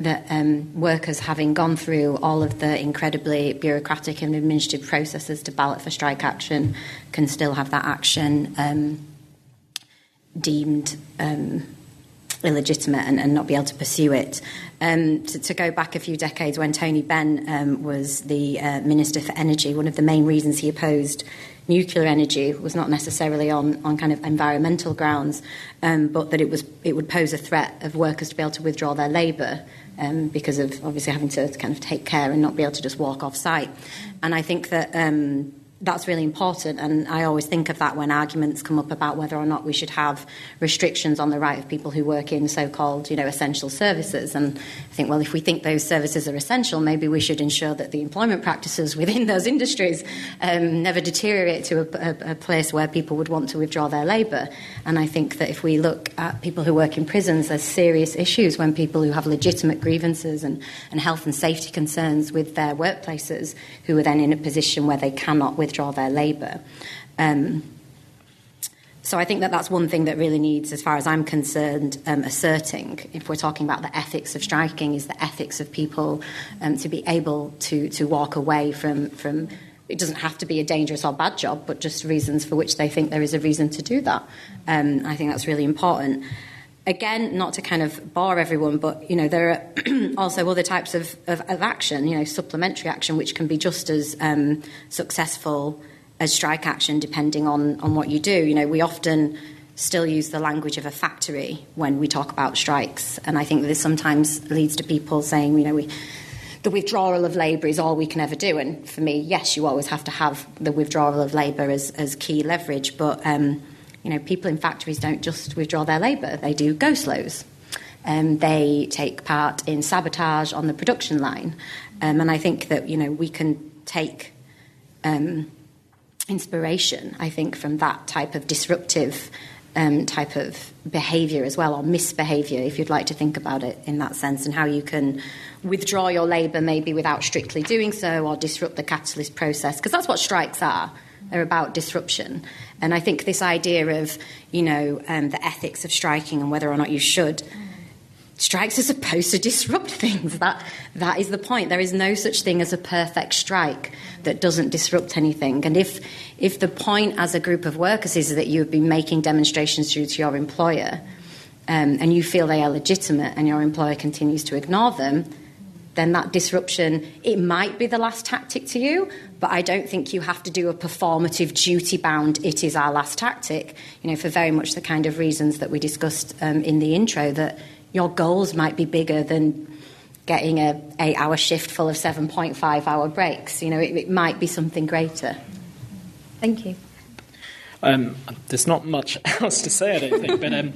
That um, workers, having gone through all of the incredibly bureaucratic and administrative processes to ballot for strike action, can still have that action um, deemed illegitimate and, and, not be able to pursue it. Um, to, to, go back a few decades when Tony Benn um, was the uh, Minister for Energy, one of the main reasons he opposed nuclear energy was not necessarily on, on kind of environmental grounds, um, but that it was it would pose a threat of workers to be able to withdraw their labour um, because of obviously having to kind of take care and not be able to just walk off site. And I think that um, that's really important. And I always think of that when arguments come up about whether or not we should have restrictions on the right of people who work in so called, you know, essential services. And I think, well, if we think those services are essential, maybe we should ensure that the employment practices within those industries um, never deteriorate to a, a, a, place where people would want to withdraw their labour. And I think that if we look at people who work in prisons, there's serious issues when people who have legitimate grievances and, and health and safety concerns with their workplaces who are then in a position where they cannot withdraw withdraw their labour. Um, so I think that that's one thing that really needs, as far as I'm concerned, um, asserting. If we're talking about the ethics of striking, is the ethics of people um, to be able to to walk away from from. It doesn't have to be a dangerous or bad job, but just reasons for which they think there is a reason to do that. Um, I think that's really important. Again, not to kind of bar everyone, but you know there are also other types of, of, of, action, you know, supplementary action, which can be just as um, successful as strike action, depending on on what you do. You know, we often still use the language of a factory when we talk about strikes, and I think this sometimes leads to people saying, you know, we the withdrawal of labour is all we can ever do. And for me, yes, you always have to have the withdrawal of labour as, as key leverage. But, um, you know, people in factories don't just withdraw their labour, they do go slows. Um, they take part in sabotage on the production line. Um, and I think that, you know, we can take um, inspiration, I think, from that type of disruptive um, type of behaviour as well, or misbehaviour, if you'd like to think about it in that sense, and how you can withdraw your labour maybe without strictly doing so, or disrupt the capitalist process, because that's what strikes are. They're about disruption. And I think this idea of, you know, um, the ethics of striking and whether or not you should strikes are supposed to disrupt things. That that is the point. There is no such thing as a perfect strike that doesn't disrupt anything. And if if the point as a group of workers is that you have been making demonstrations through to your employer, um, and you feel they are legitimate, and your employer continues to ignore them, then that disruption it might be the last tactic to you. But I don't think you have to do a performative, duty bound. It is our last tactic. You know, for very much the kind of reasons that we discussed um, in the intro that your goals might be bigger than getting a eight hour shift full of 7.5 hour breaks. You know, it, it might be something greater. Thank you. Um, there's not much else to say, I don't think. But um,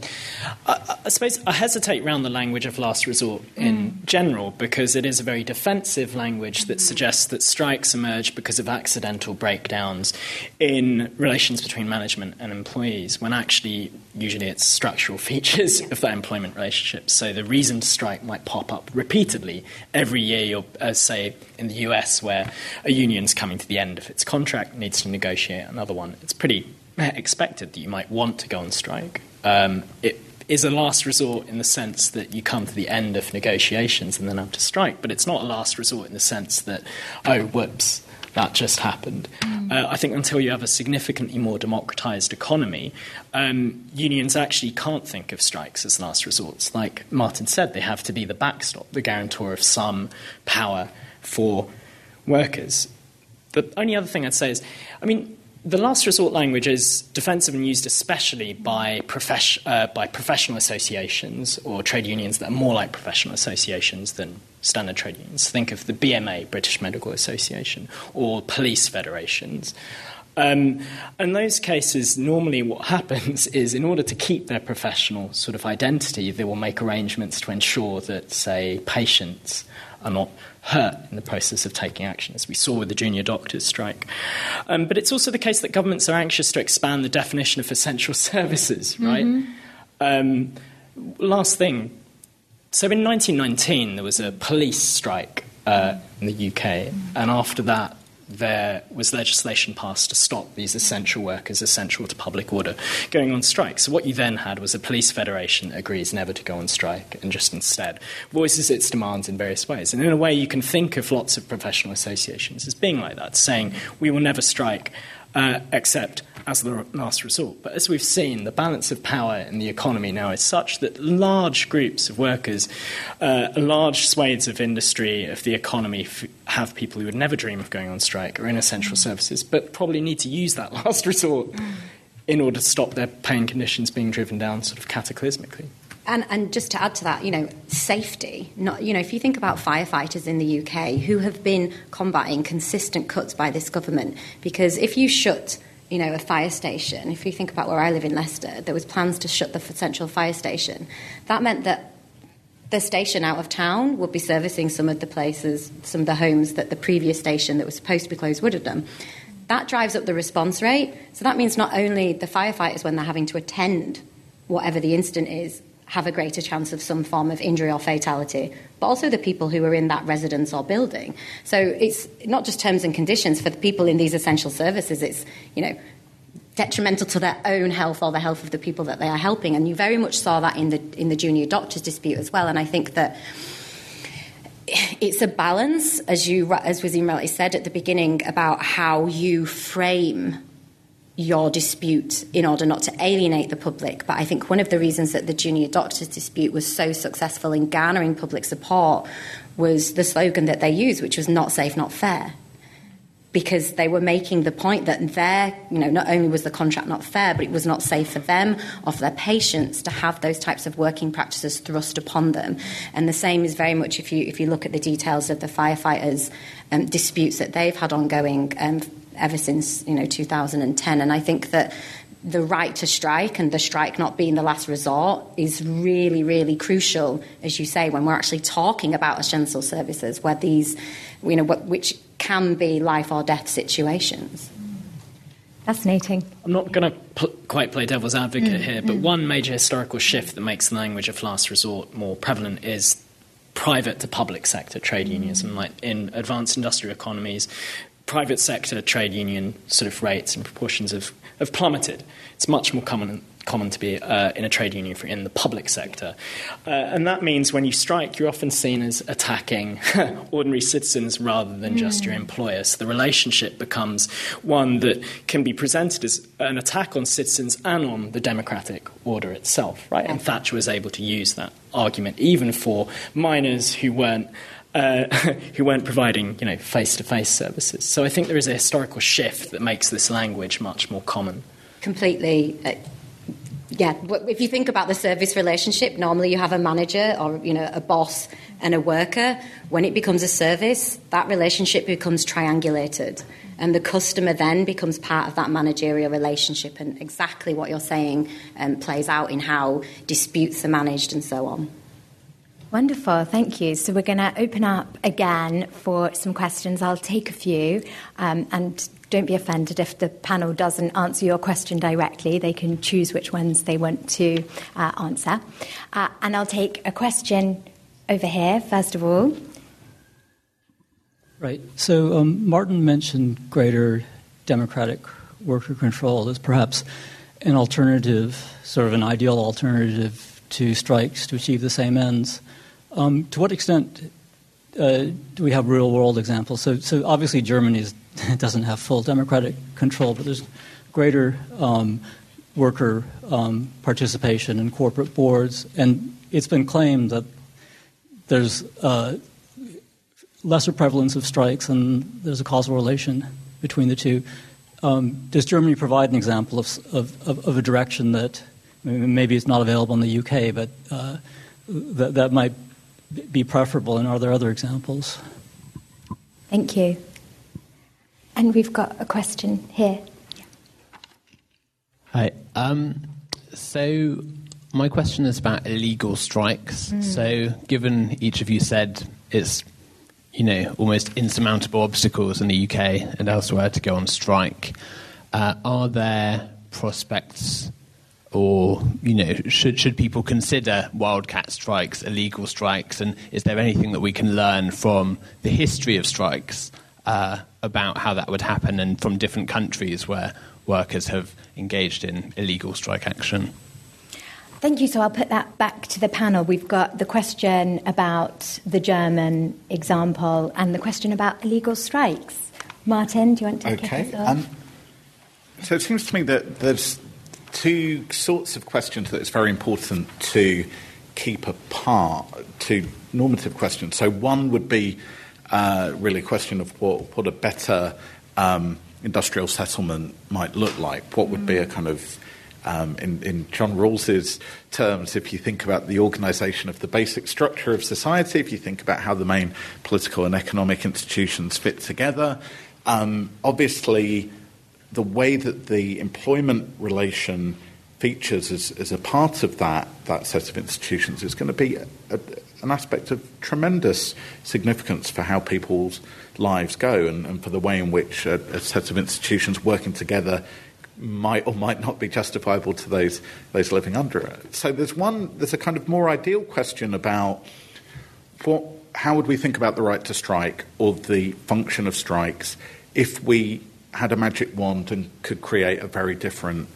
I, I, suppose I hesitate around the language of last resort in mm. general because it is a very defensive language that suggests that strikes emerge because of accidental breakdowns in relations between management and employees, when actually, usually it's structural features of that employment relationship. So the reason to strike might pop up repeatedly every year. You'll, uh, say, in the US, where a union's coming to the end of its contract, needs to negotiate another one. It's pretty expected that you might want to go on strike. Um, it is a last resort in the sense that you come to the end of negotiations and then have to strike, but it's not a last resort in the sense that, oh, whoops, that just happened. Mm. Uh, I think until you have a significantly more democratized economy, um, unions actually can't think of strikes as last resorts. Like Martin said, they have to be the backstop, the guarantor of some power for workers. The only other thing I'd say is, I mean, the last resort language is defensive and used especially by, profes- uh, by professional associations or trade unions that are more like professional associations than standard trade unions. Think of the BMA, British Medical Association, or police federations. Um, in those cases, normally what happens is, in order to keep their professional sort of identity, they will make arrangements to ensure that, say, patients are not hurt in the process of taking action, as we saw with the junior doctors' strike. Um, but it's also the case that governments are anxious to expand the definition of essential services, right? Mm-hmm. Um, last thing. So in 1919, there was a police strike uh, in the UK, and after that, there was legislation passed to stop these essential workers, essential to public order, going on strike. So what you then had was a police federation that agrees never to go on strike and just instead voices its demands in various ways. And in a way, you can think of lots of professional associations as being like that, saying we will never strike uh, except as the last resort. But as we've seen, the balance of power in the economy now is such that large groups of workers, uh, large swathes of industry, of the economy, f- have people who would never dream of going on strike or in essential services, but probably need to use that last resort in order to stop their pain conditions being driven down sort of cataclysmically. And, and, just to add to that, you know, safety. Not, you know, if you think about firefighters in the UK who have been combating consistent cuts by this government, because if you shut you know, a fire station. If you think about where I live in Leicester, there was plans to shut the central fire station. That meant that the station out of town would be servicing some of the places, some of the homes that the previous station that was supposed to be closed would have done. That drives up the response rate. So that means not only the firefighters, when they're having to attend whatever the incident is, have a greater chance of some form of injury or fatality, but also the people who are in that residence or building. So it's not just terms and conditions for the people in these essential services, it's, you know, detrimental to their own health or the health of the people that they are helping. And you very much saw that in the in the junior doctors dispute as well. And I think that it's a balance, as you as Waseem rightly said at the beginning, about how you frame your dispute in order not to alienate the public. But I think one of the reasons that the junior doctors dispute was so successful in garnering public support was the slogan that they used, which was not safe, not fair. Because they were making the point that their, you know, not only was the contract not fair, but it was not safe for them or for their patients to have those types of working practices thrust upon them. And the same is very much if you if you look at the details of the firefighters' um, disputes that they've had ongoing um, ever since you know 2010. And I think that the right to strike and the strike not being the last resort is really, really crucial, as you say, when we're actually talking about essential services, where these, you know, which can be life or death situations. Fascinating. I'm not going to pl- quite play devil's advocate mm, here, but mm. one major historical shift that makes the language of last resort more prevalent is private to public sector trade unions. And like in advanced industrial economies, private sector trade union sort of rates and proportions have, have plummeted. It's much more common common to be uh, in a trade union for, in the public sector. Uh, and that means when you strike, you're often seen as attacking ordinary citizens rather than just mm. your employer. So the relationship becomes one that can be presented as an attack on citizens and on the democratic order itself, right? And Thatcher was able to use that argument even for miners who weren't uh, who weren't providing, you know, face-to-face services. So I think there is a historical shift that makes this language much more common. Completely. Uh, yeah, if you think about the service relationship, normally you have a manager or you know a boss and a worker. When it becomes a service, that relationship becomes triangulated, and the customer then becomes part of that managerial relationship. And exactly what you're saying um, plays out in how disputes are managed and so on. Wonderful, thank you. So we're going to open up again for some questions. I'll take a few um, and don't be offended if the panel doesn't answer your question directly. They can choose which ones they want to uh, answer. Uh, and I'll take a question over here, first of all. Right. So um, Martin mentioned greater democratic worker control as perhaps an alternative, sort of an ideal alternative to strikes to achieve the same ends. Um, to what extent uh, do we have real world examples? So, so obviously Germany doesn't have full democratic control, but there's greater um, worker um, participation in corporate boards, and it's been claimed that there's uh, lesser prevalence of strikes and there's a causal relation between the two. Um, does Germany provide an example of, of, of, a direction that maybe it's not available in the UK, but uh, that, that might be preferable? And are there other examples? Thank you. And we've got a question here. Hi. Um, so, my question is about illegal strikes. Mm. So, given each of you said it's you know almost insurmountable obstacles in the UK and elsewhere to go on strike, uh, are there prospects, or you know, should should people consider wildcat strikes, illegal strikes, and is there anything that we can learn from the history of strikes? Uh, about how that would happen and from different countries where workers have engaged in illegal strike action. Thank you. So I'll put that back to the panel. We've got the question about the German example and the question about illegal strikes. Martin, do you want to take okay. it um, so it seems to me that there's two sorts of questions that it's very important to keep apart, two normative questions. So one would be uh, really a question of what, what a better um, industrial settlement might look like. What would be a kind of um, in, in, John Rawls's terms, if you think about the organisation of the basic structure of society, if you think about how the main political and economic institutions fit together, um, obviously the way that the employment relation features as, as, a part of that, that set of institutions is going to be a, a, an aspect of tremendous significance for how people's lives go and, and for the way in which a, a, set of institutions working together might or might not be justifiable to those those living under it. So there's one there's a kind of more ideal question about what how would we think about the right to strike or the function of strikes if we had a magic wand and could create a very different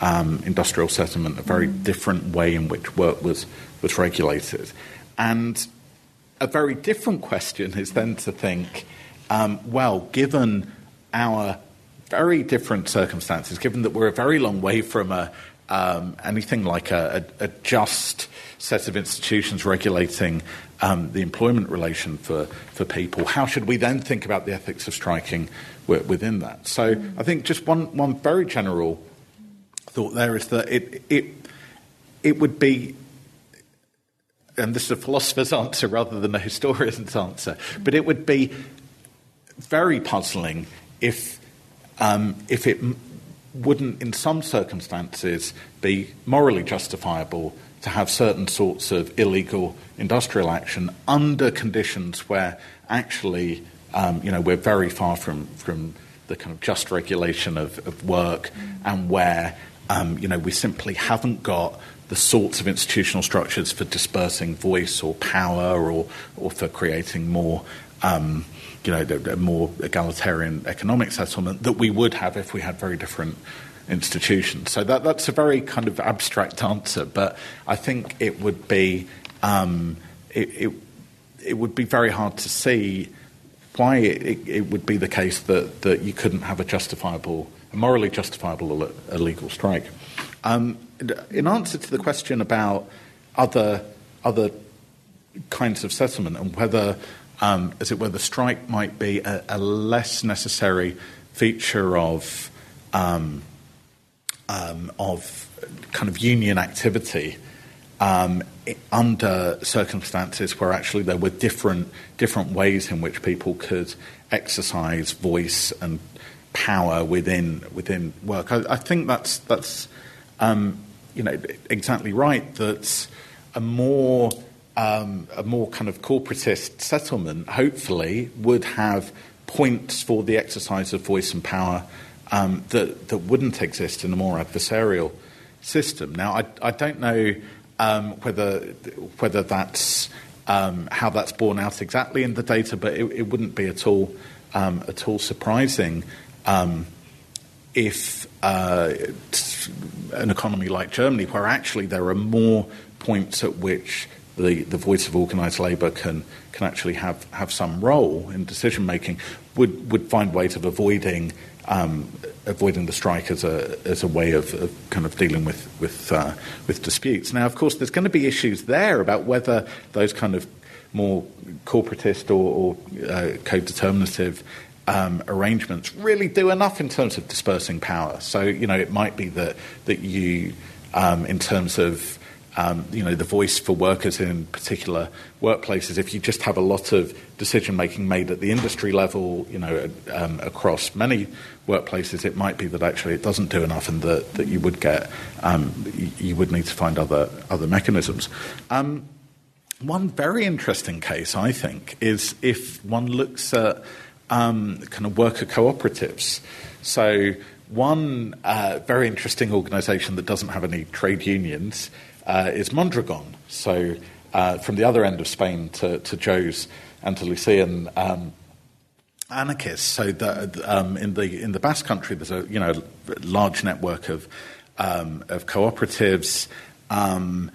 um, industrial settlement, a very mm. different way in which work was was regulated. And a very different question is then to think um, well, given our very different circumstances, given that we're a very long way from a, um, anything like a, a, a, just set of institutions regulating um, the employment relation for, for people, how should we then think about the ethics of striking within that? So I think just one, one very general thought there is that it, it, it would be and this is a philosopher's answer rather than a historian's answer, but it would be very puzzling if, um, if it wouldn't, in some circumstances, be morally justifiable to have certain sorts of illegal industrial action under conditions where actually, um, you know, we're very far from, from the kind of just regulation of, of work and where um, you know we simply haven't got the sorts of institutional structures for dispersing voice or power or, or for creating more um, you know, a more egalitarian economic settlement that we would have if we had very different institutions. So that, that's a very kind of abstract answer, but I think it would be um, it, it, it, would be very hard to see why it, it, would be the case that, that you couldn't have a justifiable, morally justifiable illegal strike. Um, in answer to the question about other other kinds of settlement and whether um, as it were, the strike might be a, a less necessary feature of um, um, of kind of union activity um, under circumstances where actually there were different different ways in which people could exercise voice and power within within work. I, I think that's that's um, you know exactly right. That a more um, a more kind of corporatist settlement, hopefully, would have points for the exercise of voice and power um, that, that wouldn't exist in a more adversarial system. Now, I, I don't know um, whether, whether that's um, how that's borne out exactly in the data, but it, it wouldn't be at all, um, at all surprising um, if uh, an economy like Germany, where actually there are more points at which the, the voice of organised labour can, can actually have, have some role in decision making, would, would find ways of avoiding um, avoiding the strike as a as a way of, of kind of dealing with with uh, with disputes. Now, of course, there's going to be issues there about whether those kind of more corporatist or, or uh, co-determinative um, arrangements really do enough in terms of dispersing power. So, you know, it might be that that you, um, in terms of um, you know, the voice for workers in particular workplaces. If you just have a lot of decision making made at the industry level, you know, um, across many workplaces, it might be that actually it doesn't do enough, and that, that you would get um, you, would need to find other other mechanisms. Um, one very interesting case, I think, is if one looks at um, kind of worker cooperatives. So. One uh, very interesting organisation that doesn't have any trade unions uh, is Mondragon. So uh, from the other end of Spain to, to Jo's Andalusian um, anarchists. So the, um, in the in the Basque Country, there's a you know large network of um, of cooperatives. Um,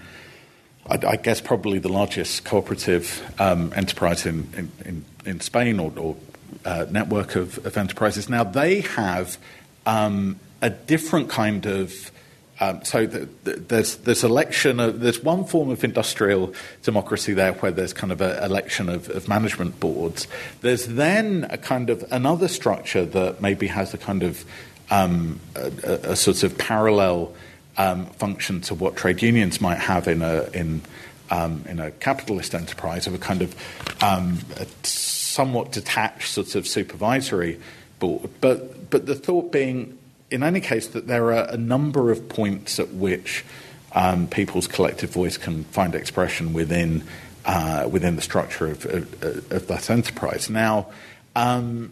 I, I, guess probably the largest cooperative um, enterprise in, in, in, in, Spain or, or uh, network of, of, enterprises. Now they have um, a different kind of um, so the, the, there's there's election of, there's one form of industrial democracy there where there's kind of an election of, of, management boards. There's then a kind of another structure that maybe has a kind of um, a, a, sort of parallel um, function to what trade unions might have in a in um, in a capitalist enterprise of a kind of um, a somewhat detached sort of supervisory board. But but the thought being in any case, that there are a number of points at which um, people's collective voice can find expression within uh, within the structure of, of, of that enterprise. Now, um,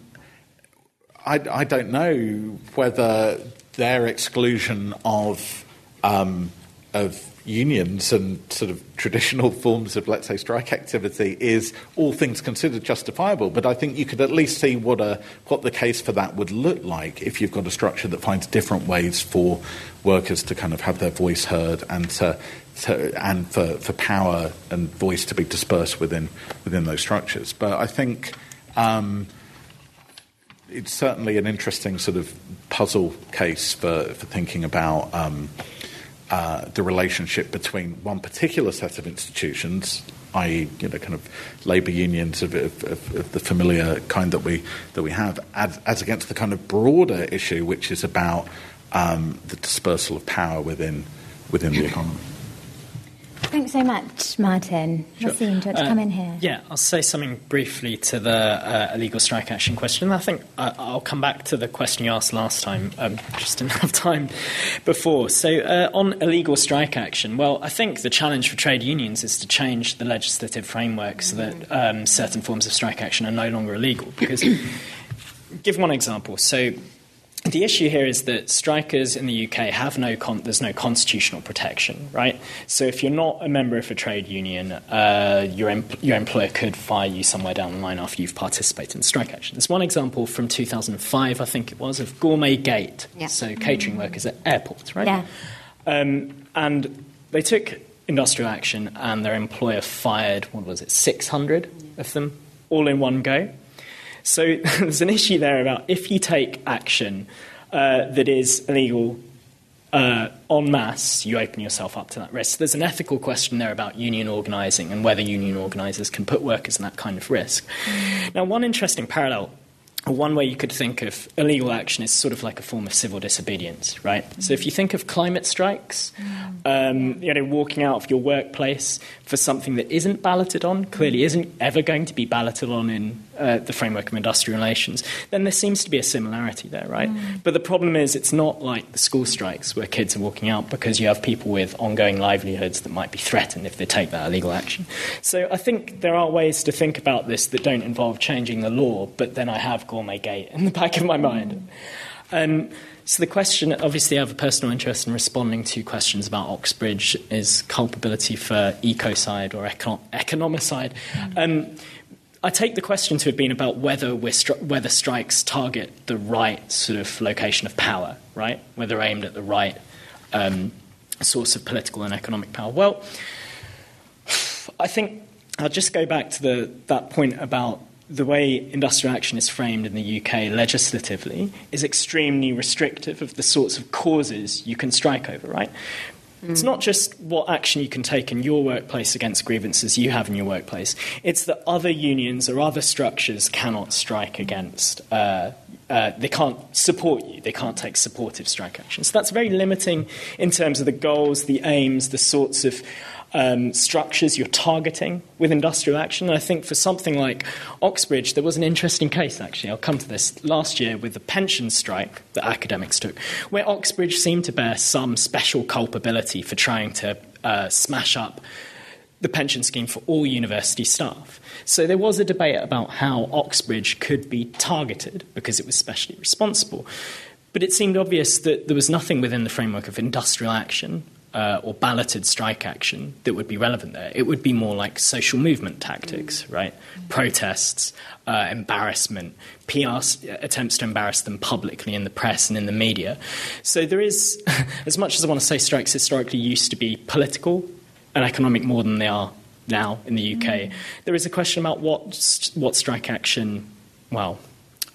I, I, don't know whether their exclusion of um, of unions and sort of traditional forms of, let's say, strike activity is, all things considered, justifiable. But I think you could at least see what, a, what the case for that would look like if you've got a structure that finds different ways for workers to kind of have their voice heard and to, to, and for, for power and voice to be dispersed within within those structures. But I think. Um, it's certainly an interesting sort of puzzle case for, for thinking about um, uh, the relationship between one particular set of institutions, i.e., you know, kind of labour unions of, of, of, the familiar kind that we that we have, as, as, against the kind of broader issue, which is about um, the dispersal of power within within the economy. Thanks so much, Martin. Sure. Waseem, do you want to uh, come in here? Yeah, I'll say something briefly to the uh, illegal strike action question. I think uh, I'll come back to the question you asked last time. Um, just didn't have time before. So, uh, on illegal strike action, well, I think the challenge for trade unions is to change the legislative framework so that um, certain forms of strike action are no longer illegal. Because give one example. So the issue here is that strikers in the UK have no con- there's no constitutional protection, right? So if you're not a member of a trade union, uh, your your employer could fire you somewhere down the line after you've participated in strike action. There's one example from 2005, I think it was, of Gourmet Gate. Yeah. So catering workers at airports, right? Yeah. Um, and they took industrial action, and their employer fired what was it, 600 of them, all in one go. So there's an issue there about if you take action uh, that is illegal uh, en masse, you open yourself up to that risk. There's an ethical question there about union organising and whether union organisers can put workers in that kind of risk. Now, one interesting parallel. One way you could think of illegal action is sort of like a form of civil disobedience, right? So if you think of climate strikes, um, you know, walking out of your workplace for something that isn't balloted on, clearly isn't ever going to be balloted on in uh, the framework of industrial relations, then there seems to be a similarity there, right? But the problem is it's not like the school strikes where kids are walking out because you have people with ongoing livelihoods that might be threatened if they take that illegal action. So I think there are ways to think about this that don't involve changing the law, but then I have Gourmet Gate in the back of my mind. Um, so the question, obviously, I have a personal interest in responding to questions about Oxbridge is culpability for ecocide or econo- economicide. Um, I take the question to have been about whether we're stri- whether strikes target the right sort of location of power, right? Whether aimed at the right um, source of political and economic power. Well, I think I'll just go back to the, that point about the way industrial action is framed in the UK legislatively is extremely restrictive of the sorts of causes you can strike over, right? It's not just what action you can take in your workplace against grievances you have in your workplace. It's that other unions or other structures cannot strike against. Uh, uh, they can't support you. They can't take supportive strike action. So that's very limiting in terms of the goals, the aims, the sorts of um, structures you're targeting with industrial action. And I think for something like Oxbridge, there was an interesting case, actually. I'll come to this last year with the pension strike that academics took, where Oxbridge seemed to bear some special culpability for trying to uh, smash up the pension scheme for all university staff. So there was a debate about how Oxbridge could be targeted because it was specially responsible. But it seemed obvious that there was nothing within the framework of industrial action uh, or balloted strike action that would be relevant there. It would be more like social movement tactics, right? Protests, uh, embarrassment, PR attempts to embarrass them publicly in the press and in the media. So there is, as much as I want to say strikes historically used to be political and economic more than they are now in the UK, there is a question about what, what strike action, well,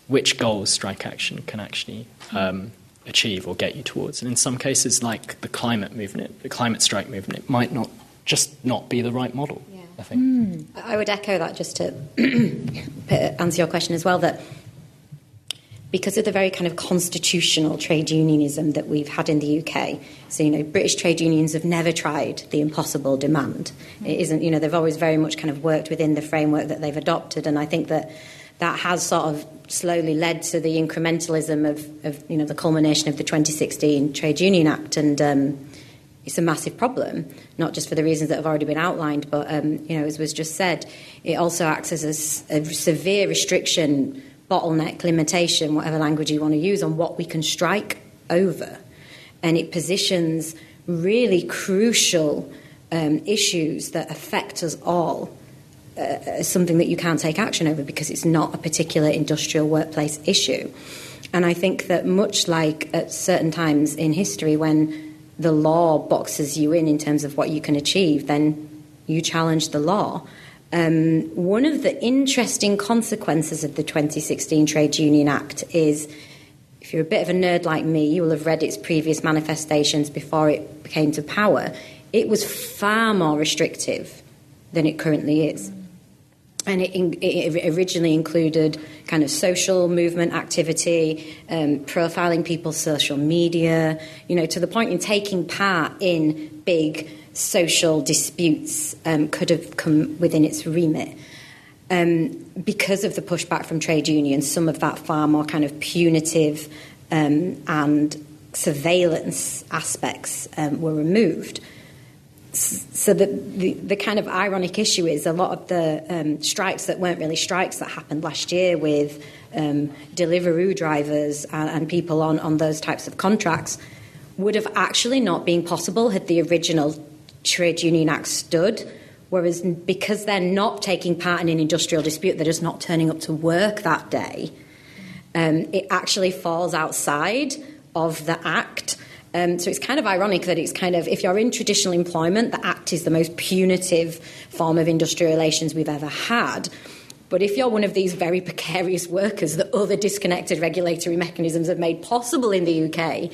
which goals strike action can actually um, achieve or get you towards. And in some cases, like the climate movement, the climate strike movement, it might not just not be the right model. Yeah. I think. Hmm. I would echo that just to answer your question as well that because of the very kind of constitutional trade unionism that we've had in the UK, so you know, British trade unions have never tried the impossible demand. It hmm. isn't, you know, they've always very much kind of worked within the framework that they've adopted, and I think that that has sort of slowly led to the incrementalism of, of you know, the culmination of the 2016 Trade Union Act, and um, it's a massive problem, not just for the reasons that have already been outlined, but um, you know, as was just said, it also acts as a severe restriction, bottleneck, limitation, whatever language you want to use, on what we can strike over, and it positions really crucial um, issues that affect us all uh, something that you can't take action over because it's not a particular industrial workplace issue. And I think that much like at certain times in history when the law boxes you in in terms of what you can achieve, then you challenge the law. Um, one of the interesting consequences of the 2016 Trade Union Act is if you're a bit of a nerd like me, you will have read its previous manifestations before it came to power. It was far more restrictive than it currently is. And it, in, it originally included kind of social movement activity, um, profiling people's social media, you know, to the point in taking part in big social disputes um, could have come within its remit. Um, because of the pushback from trade unions, some of that far more kind of punitive um, and surveillance aspects um, were removed. So the, the, the, kind of ironic issue is a lot of the um, strikes that weren't really strikes that happened last year with um, Deliveroo drivers and, and, people on, on those types of contracts would have actually not been possible had the original Trade Union Act stood. Whereas because they're not taking part in an industrial dispute, they're just not turning up to work that day, um, it actually falls outside of the Act. Um, so it's kind of ironic that it's kind of, if you're in traditional employment, the Act is the most punitive form of industrial relations we've ever had. But if you're one of these very precarious workers that other disconnected regulatory mechanisms have made possible in the UK,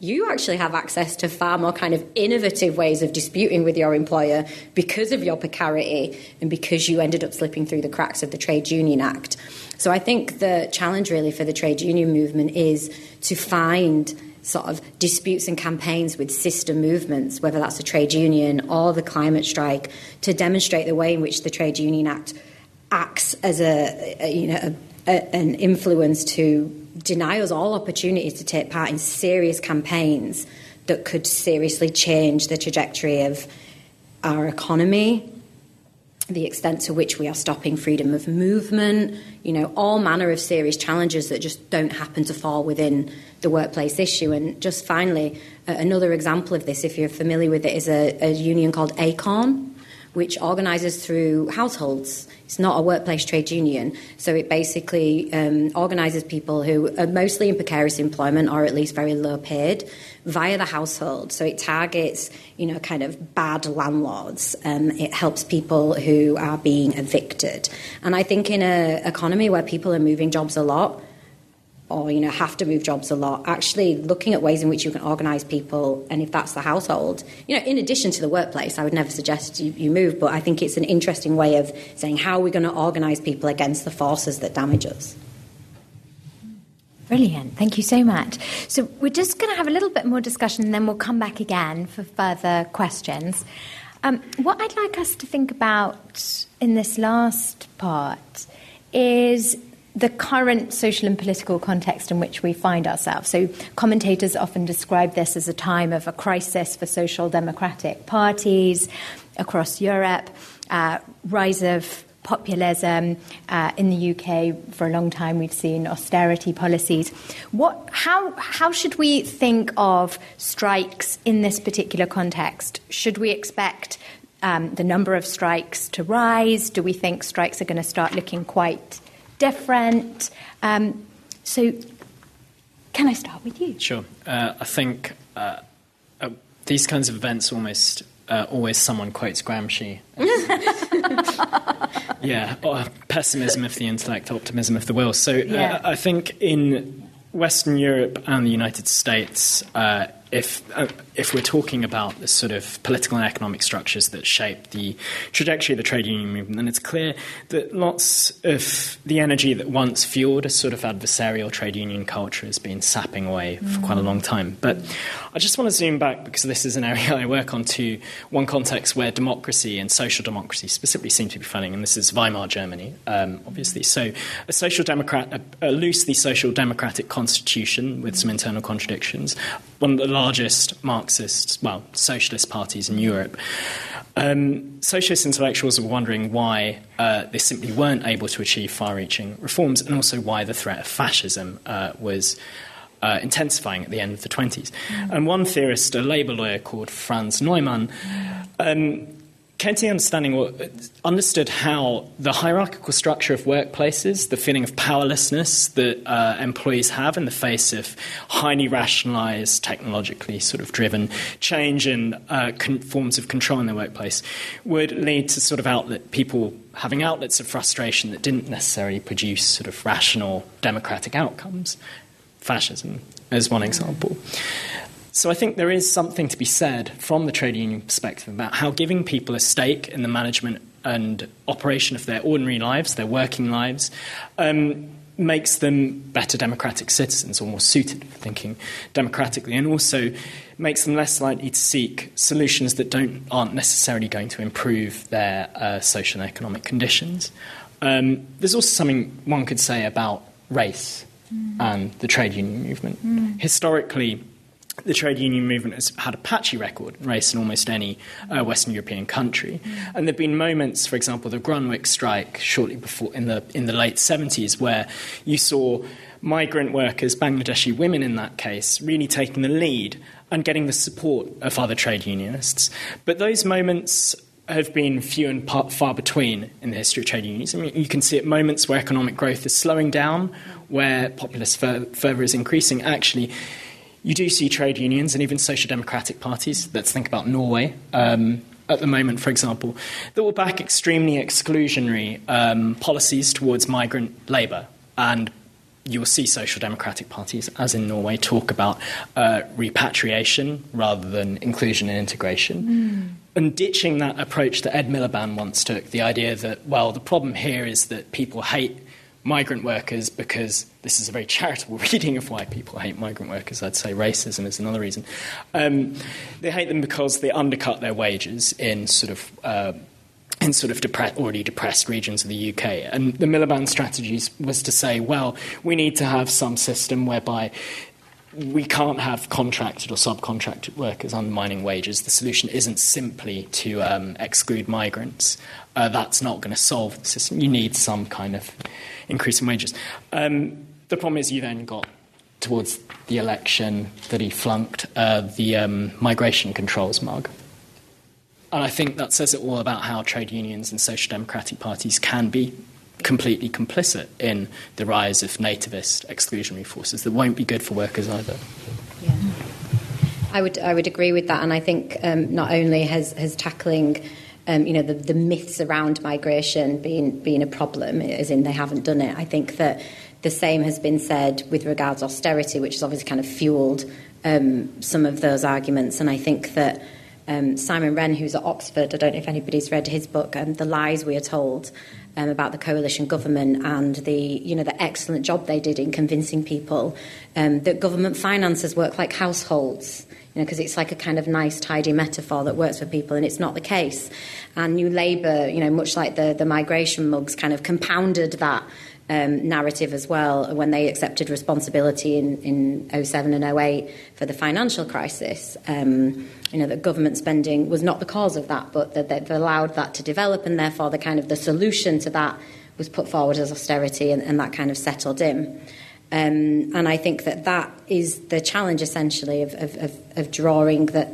you actually have access to far more kind of innovative ways of disputing with your employer because of your precarity and because you ended up slipping through the cracks of the Trade Union Act. So I think the challenge really for the trade union movement is to find sort of disputes and campaigns with sister movements, whether that's a trade union or the climate strike, to demonstrate the way in which the Trade Union Act acts as a, a you know a, a, an influence to deny us all opportunities to take part in serious campaigns that could seriously change the trajectory of our economy, the extent to which we are stopping freedom of movement, you know, all manner of serious challenges that just don't happen to fall within the workplace issue. And just finally, another example of this, if you're familiar with it, is a, a union called ACORN, which organises through households. It's not a workplace trade union, so it basically um, organises people who are mostly in precarious employment or at least very low paid via the household. So it targets, you know, kind of bad landlords. Um, it helps people who are being evicted. And I think in an economy where people are moving jobs a lot, or you know have to move jobs a lot actually looking at ways in which you can organise people and if that's the household you know in addition to the workplace i would never suggest you, you move but i think it's an interesting way of saying how are we going to organise people against the forces that damage us Brilliant. Thank you so much. So, we're just going to have a little bit more discussion and then we'll come back again for further questions. Um, what I'd like us to think about in this last part is the current social and political context in which we find ourselves. So, commentators often describe this as a time of a crisis for social democratic parties across Europe, uh, rise of populism uh, in the UK. For a long time, we've seen austerity policies. What, how, how should we think of strikes in this particular context? Should we expect um, the number of strikes to rise? Do we think strikes are going to start looking quite different. Um, so, can I start with you? Sure. Uh, I think uh, uh, these kinds of events almost uh, always someone quotes Gramsci. yeah, or pessimism of the intellect, optimism of the will. So uh, yeah. I think in Western Europe and the United States, uh, if uh, if we're talking about the sort of political and economic structures that shape the trajectory of the trade union movement, then it's clear that lots of the energy that once fueled a sort of adversarial trade union culture has been sapping away for quite a long time. But I just want to zoom back because this is an area I work on to one context where democracy and social democracy specifically seem to be failing, and this is Weimar Germany, um, obviously. So a social democrat, a, a loosely social democratic constitution with some internal contradictions, one of the largest Marxist, well, socialist parties in Europe. Um, socialist intellectuals were wondering why uh, they simply weren't able to achieve far reaching reforms and also why the threat of fascism uh, was. Uh, intensifying at the end of the 20s. Mm. And one theorist, a Labour lawyer called Franz Neumann, um, Kenti understanding understood how the hierarchical structure of workplaces, the feeling of powerlessness that uh, employees have in the face of highly rationalized, technologically sort of driven change in uh, con- forms of control in their workplace, would lead to sort of outlet people having outlets of frustration that didn't necessarily produce sort of rational democratic outcomes. Fascism, as one example. So I think there is something to be said from the trade union perspective about how giving people a stake in the management and operation of their ordinary lives, their working lives, um, makes them better democratic citizens or more suited for thinking democratically, and also makes them less likely to seek solutions that don't aren't necessarily going to improve their uh, social and economic conditions. Um, there's also something one could say about race mm. and the trade union movement. Mm. Historically, the trade union movement has had a patchy record race in almost any uh, Western European country. And there have been moments, for example, the Grunwick strike shortly before in the in the late 70s, where you saw migrant workers, Bangladeshi women in that case, really taking the lead and getting the support of other trade unionists. But those moments have been few and far between in the history of trade unions. I mean, you can see at moments where economic growth is slowing down, where populist fervour is increasing. Actually, you do see trade unions and even social democratic parties. Let's think about Norway. Um, at the moment, for example, that will back extremely exclusionary um, policies towards migrant labour and you will see social democratic parties, as in Norway, talk about uh, repatriation rather than inclusion and integration. Mm. And ditching that approach that Ed Miliband once took, the idea that, well, the problem here is that people hate migrant workers because this is a very charitable reading of why people hate migrant workers. I'd say racism is another reason. Um, they hate them because they undercut their wages in sort of uh, in sort of depre- already depressed regions of the UK. And the Miliband strategies was to say, well, we need to have some system whereby we can't have contracted or subcontracted workers undermining wages. The solution isn't simply to um, exclude migrants. Uh, that's not going to solve the system. You need some kind of increase in wages. Um, the problem is you then got towards the election that he flunked uh, the um, migration controls mug. And I think that says it all about how trade unions and social democratic parties can be completely complicit in the rise of nativist exclusionary forces that won't be good for workers either. Yeah. I would, I would agree with that, and I think um, not only has, has tackling um, you know, the, the myths around migration being, being a problem, as in they haven't done it, I think that the same has been said with regards austerity, which has obviously kind of fueled um, some of those arguments, and I think that um, Simon Wren, who's at Oxford, I don't know if anybody's read his book, um, The Lies We Are Told, um, about the coalition government and the, you know, the excellent job they did in convincing people um, that government finances work like households. You know, because it's like a kind of nice, tidy metaphor that works for people, and it's not the case. And New Labour, you know, much like the, the migration mugs, kind of compounded that um, narrative as well when they accepted responsibility in, in 07 and 08 for the financial crisis. Um, you know, that government spending was not the cause of that, but that they've allowed that to develop, and therefore the kind of the solution to that was put forward as austerity, and, and that kind of settled in. Um, and I think that that is the challenge essentially of, of, of, of drawing that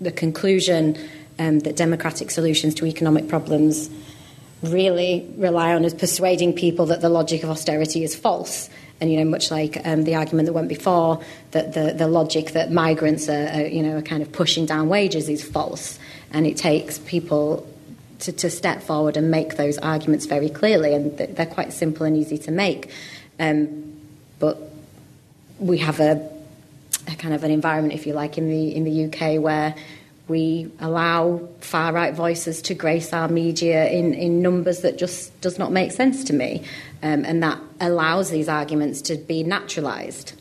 the conclusion um, that democratic solutions to economic problems really rely on is persuading people that the logic of austerity is false. And you know, much like um, the argument that went before, that the, the logic that migrants are, are, you know, are kind of pushing down wages is false, and it takes people to, to step forward and make those arguments very clearly, and they're quite simple and easy to make. Um, but we have a, a kind of an environment, if you like, in the in the UK where we allow far right voices to grace our media in, in numbers that just does not make sense to me. Um, and that allows these arguments to be naturalised.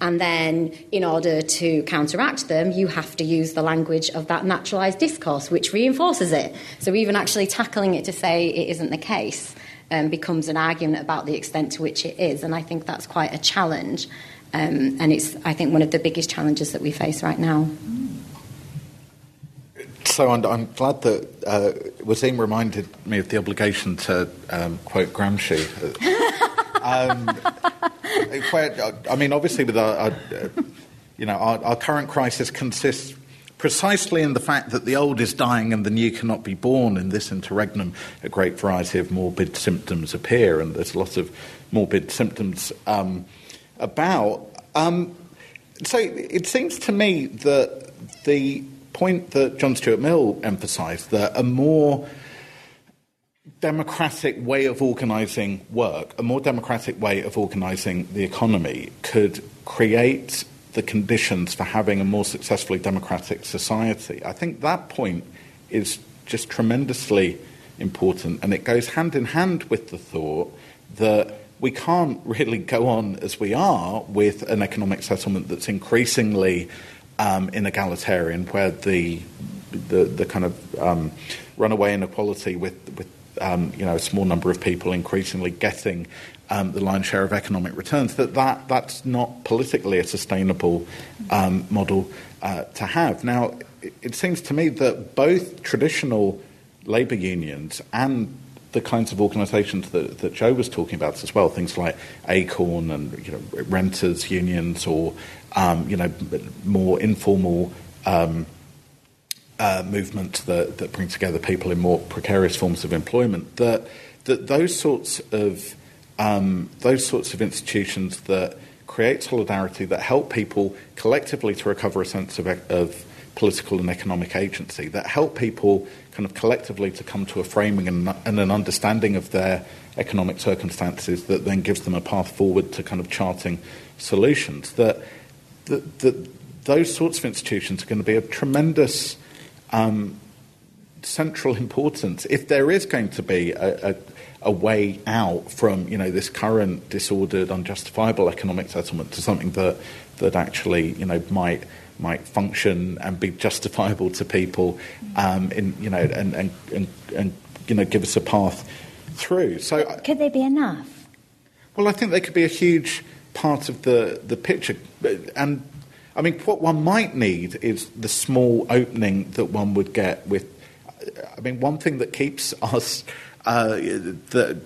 And then, in order to counteract them, you have to use the language of that naturalised discourse, which reinforces it. So, even actually tackling it to say it isn't the case um, becomes an argument about the extent to which it is. And I think that's quite a challenge. Um, and it's, I think, one of the biggest challenges that we face right now. So I'm, I'm glad that uh, Waseem reminded me of the obligation to um, quote Gramsci. um, where, I mean, obviously, with our, our uh, you know, our, our, current crisis consists precisely in the fact that the old is dying and the new cannot be born. In this interregnum, a great variety of morbid symptoms appear, and there's lots of morbid symptoms um, about. Um, so it seems to me that the point that John Stuart Mill emphasised that a more democratic way of organising work, a more democratic way of organising the economy could create the conditions for having a more successfully democratic society. I think that point is just tremendously important, and it goes hand in hand with the thought that we can't really go on as we are with an economic settlement that's increasingly um, inegalitarian, where the, the, the kind of um, runaway inequality with, with um, you know a small number of people increasingly getting um, the lion's share of economic returns, that, that that's not politically a sustainable um, model uh, to have. Now, it, it seems to me that both traditional labour unions and the kinds of organisations that, that Jo was talking about as well, things like Acorn and you know, renters unions or um, you know more informal um, uh, movements that, that bring together people in more precarious forms of employment. That that those sorts of um, those sorts of institutions that create solidarity that help people collectively to recover a sense of, of political and economic agency that help people kind of collectively to come to a framing and, and, an understanding of their economic circumstances that then gives them a path forward to kind of charting solutions. That, that, that those sorts of institutions are going to be of tremendous um, central importance if there is going to be a, a, a, way out from you know this current disordered, unjustifiable economic settlement to something that that actually you know might might function and be justifiable to people, um, in you know, and, and, and, and you know, give us a path through. So, could they be enough? Well, I think they could be a huge part of the the picture, and I mean, what one might need is the small opening that one would get with. I mean, one thing that keeps us uh, that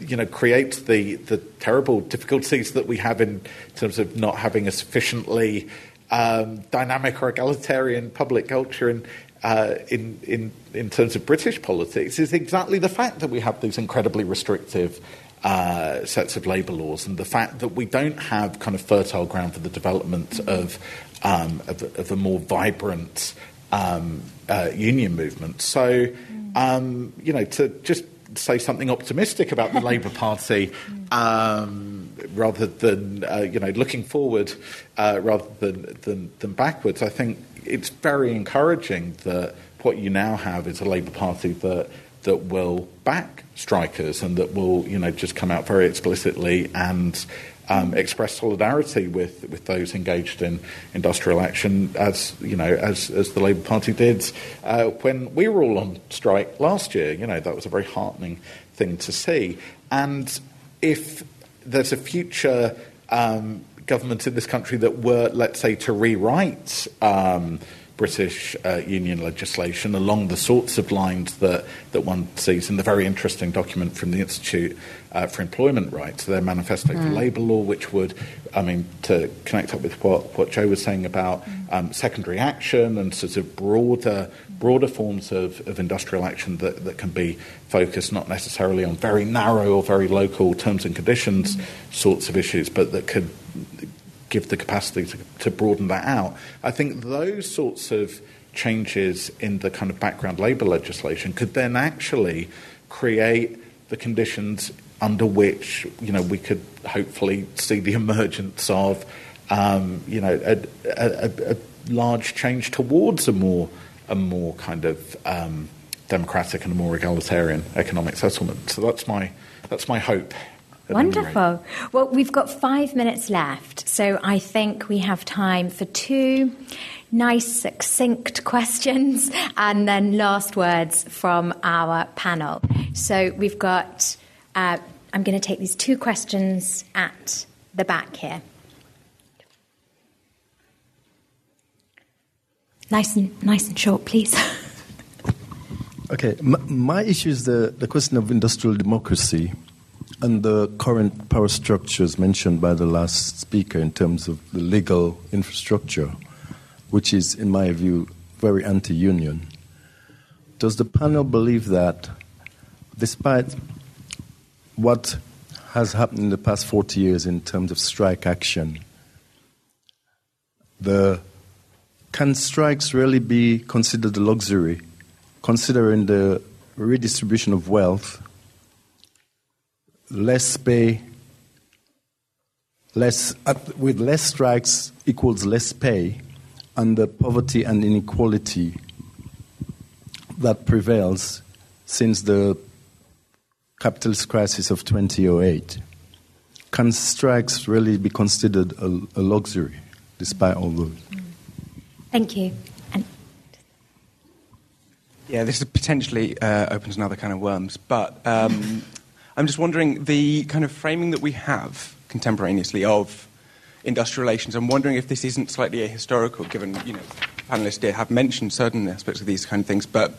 you know creates the the terrible difficulties that we have in terms of not having a sufficiently um, dynamic or egalitarian public culture in, uh, in, in, in terms of British politics is exactly the fact that we have these incredibly restrictive uh, sets of labour laws and the fact that we don't have kind of fertile ground for the development of, um, of, of, a more vibrant um, uh, union movement. So, um, you know, to just say something optimistic about the Labour Party um, rather than uh, you know looking forward uh, rather than, than, than backwards. I think it's very encouraging that what you now have is a Labour Party that that will back strikers and that will you know just come out very explicitly and um, express solidarity with, with those engaged in industrial action, as you know, as, as the Labour Party did uh, when we were all on strike last year. You know, that was a very heartening thing to see. And if there's a future um, government in this country that were, let's say, to rewrite um, British uh, union legislation along the sorts of lines that, that one sees in the very interesting document from the Institute uh, for Employment Rights, their manifesto mm. for labour law, which would, I mean, to connect up with what, what Jo was saying about mm. um, secondary action and sort of broader, broader forms of, of industrial action that, that can be focused not necessarily on very narrow or very local terms and conditions mm. sorts of issues, but that could give the capacity to, to broaden that out. I think those sorts of changes in the kind of background labour legislation could then actually create the conditions under which you know we could hopefully see the emergence of um, you know a, a, a, large change towards a more a more kind of um, democratic and a more egalitarian economic settlement. So that's my that's my hope. Wonderful. Well, we've got five minutes left, so I think we have time for two nice, succinct questions and then last words from our panel. So we've got, uh, I'm going to take these two questions at the back here. Nice and, nice and short, please. okay, my, my issue is the, the question of industrial democracy and the current power structures mentioned by the last speaker in terms of the legal infrastructure, which is, in my view, very anti union. Does the panel believe that, despite what has happened in the past 40 years in terms of strike action, the, can strikes really be considered a luxury, considering the redistribution of wealth less pay, less, with less strikes equals less pay, and the poverty and inequality that prevails since the capitalist crisis of 2008. Can strikes really be considered a, a luxury despite all those? Thank you. Yeah, this potentially uh, opens another kind of worms, but um, I'm just wondering the kind of framing that we have contemporaneously of industrial relations. I'm wondering if this isn't slightly ahistorical, given you know panelists here have mentioned certain aspects of these kind of things, but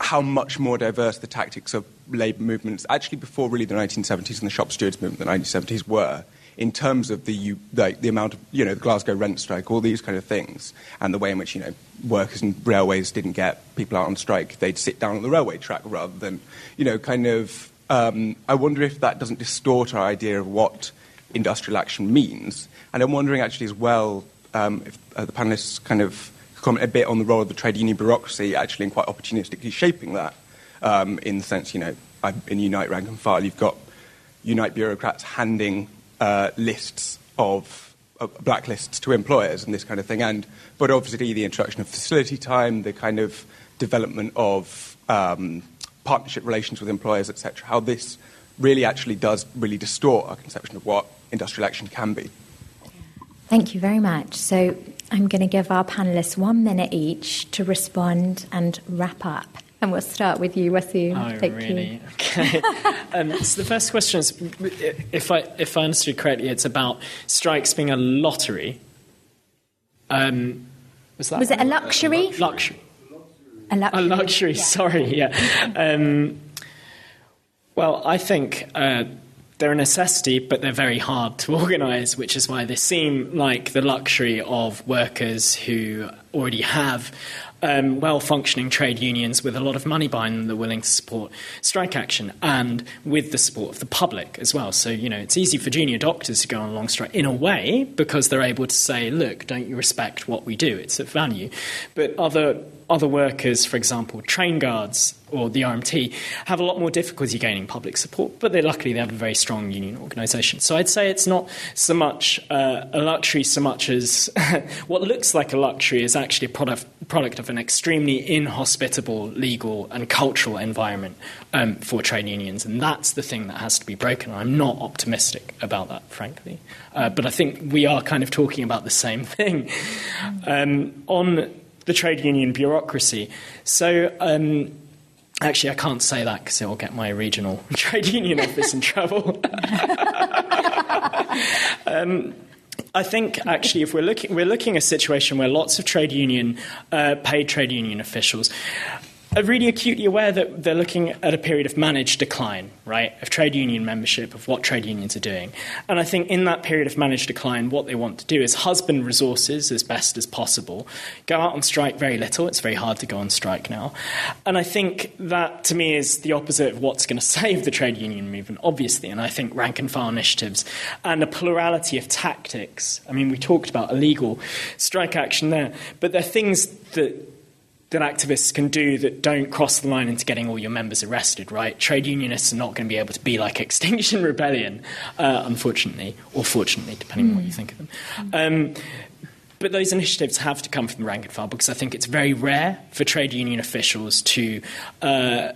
how much more diverse the tactics of labour movements, actually before really the 1970s and the shop stewards movement, the 1970s, were in terms of the, the, the amount of, you know, the Glasgow rent strike, all these kind of things, and the way in which, you know, workers and railways didn't get people out on strike. They'd sit down on the railway track rather than, you know, kind of. Um, I wonder if that doesn't distort our idea of what industrial action means. And I'm wondering actually as well um, if uh, the panelists kind of comment a bit on the role of the trade union bureaucracy actually in quite opportunistically shaping that. Um, in the sense, you know, in Unite Rank and File, you've got Unite bureaucrats handing uh, lists of uh, blacklists to employers and this kind of thing. And but obviously the introduction of facility time, the kind of development of um, partnership relations with employers, etc. How this really actually does really distort our conception of what industrial action can be. Thank you very much. So I'm going to give our panelists one minute each to respond and wrap up. And we'll start with you, Waseem. Oh, Thank really? You. Okay. um, so the first question is, if I if I understood correctly, it's about strikes being a lottery. Um, was that Was it a luxury? luxury? A luxury. A luxury. Yeah. Sorry. Yeah. Um, well, I think. Uh, they're a necessity, but they're very hard to organise, which is why they seem like the luxury of workers who already have um, well functioning trade unions with a lot of money behind them that are willing to support strike action and with the support of the public as well. So, you know, it's easy for junior doctors to go on a long strike in a way because they're able to say, look, don't you respect what we do? It's of value. But other other workers, for example, train guards or the RMT, have a lot more difficulty gaining public support, but they luckily they have a very strong union organisation. So I'd say it's not so much uh, a luxury so much as what looks like a luxury is actually a product, product of an extremely inhospitable legal and cultural environment um, for trade unions, and that's the thing that has to be broken. I'm not optimistic about that, frankly, uh, but I think we are kind of talking about the same thing. Um, on the trade union bureaucracy. So, um, actually, I can't say that because it will get my regional trade union office in trouble. um, I think actually, if we're looking, we're looking at a situation where lots of trade union, uh, paid trade union officials are really acutely aware that they're looking at a period of managed decline, right, of trade union membership, of what trade unions are doing. And I think in that period of managed decline, what they want to do is husband resources as best as possible, go out on strike very little. It's very hard to go on strike now. And I think that, to me, is the opposite of what's going to save the trade union movement, obviously. And I think rank and file initiatives and a plurality of tactics. I mean, we talked about illegal strike action there, but there are things that that activists can do that don't cross the line into getting all your members arrested, right? Trade unionists are not going to be able to be like Extinction Rebellion, uh, unfortunately, or fortunately, depending mm. on what you think of them. Um, but those initiatives have to come from the rank and file because I think it's very rare for trade union officials to uh,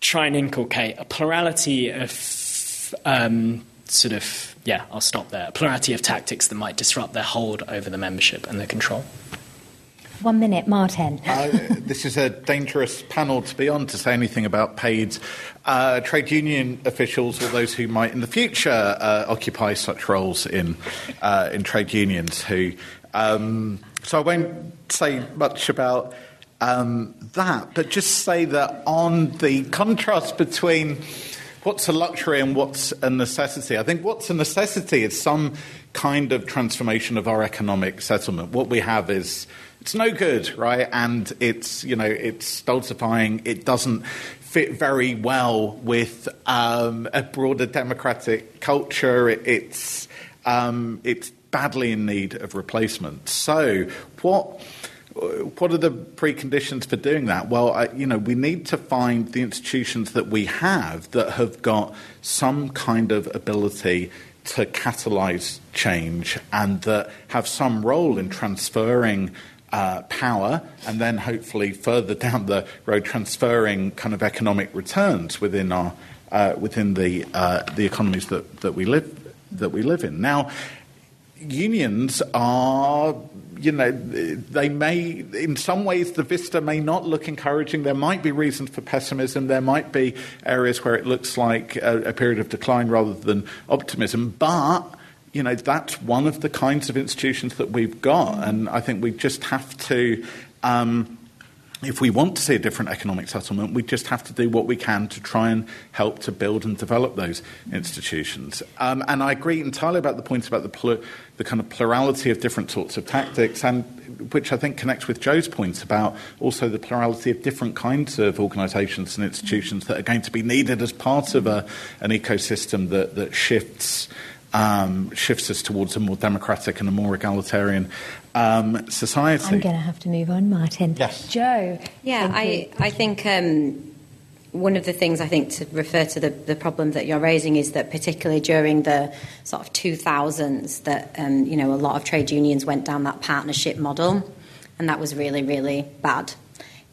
try and inculcate a plurality of um, sort of, yeah, I'll stop there, a plurality of tactics that might disrupt their hold over the membership and their control. One minute, Martin. uh, this is a dangerous panel to be on to say anything about paid uh, trade union officials or those who might in the future uh, occupy such roles in uh, in trade unions. Who, um, so I won't say much about um, that, but just say that on the contrast between what's a luxury and what's a necessity. I think what's a necessity is some kind of transformation of our economic settlement. What we have is it's no good, right? And it's you know it's stultifying. It doesn't fit very well with um, a broader democratic culture. It, it's um, it's badly in need of replacement. So what? What are the preconditions for doing that? Well, I, you know, we need to find the institutions that we have that have got some kind of ability to catalyse change and that have some role in transferring uh, power and then hopefully further down the road transferring kind of economic returns within our uh, within the uh, the economies that, that we live that we live in. Now, unions are you know, they may, in some ways, the vista may not look encouraging. There might be reasons for pessimism. There might be areas where it looks like a, a period of decline rather than optimism. But, you know, that's one of the kinds of institutions that we've got. And I think we just have to. Um, if we want to see a different economic settlement, we just have to do what we can to try and help to build and develop those institutions. Um, and I agree entirely about the point about the, pl- the kind of plurality of different sorts of tactics, and which I think connects with Jo's points about also the plurality of different kinds of organisations and institutions that are going to be needed as part of a, an ecosystem that, that shifts. Um, shifts us towards a more democratic and a more egalitarian um, society. I'm going to have to move on, Martin. Yes. Jo. Yeah, I, I think um, one of the things I think to refer to the, the problem that you're raising is that particularly during the sort of 2000s that, um, you know, a lot of trade unions went down that partnership model and that was really, really bad.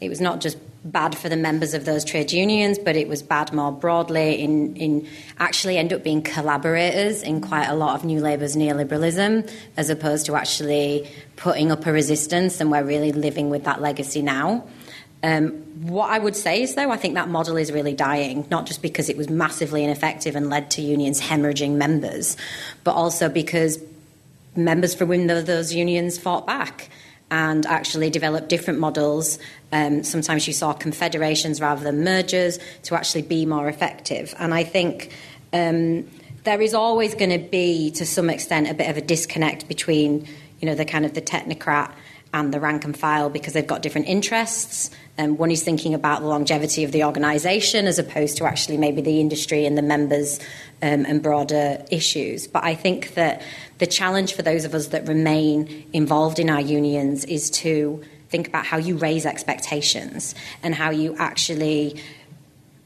It was not just bad for the members of those trade unions, but it was bad more broadly in, in actually end up being collaborators in quite a lot of New Labour's neoliberalism, as opposed to actually putting up a resistance, and we're really living with that legacy now. Um, what I would say is, though, I think that model is really dying, not just because it was massively ineffective and led to unions hemorrhaging members, but also because members from those unions fought back and actually develop different models. Um, sometimes you saw confederations rather than mergers to actually be more effective. And I think um, there is always going to be, to some extent, a bit of a disconnect between, you know, the kind of the technocrat and the rank and file because they've got different interests. Um, one is thinking about the longevity of the organisation as opposed to actually maybe the industry and the members um, and broader issues. But I think that the challenge for those of us that remain involved in our unions is to think about how you raise expectations and how you actually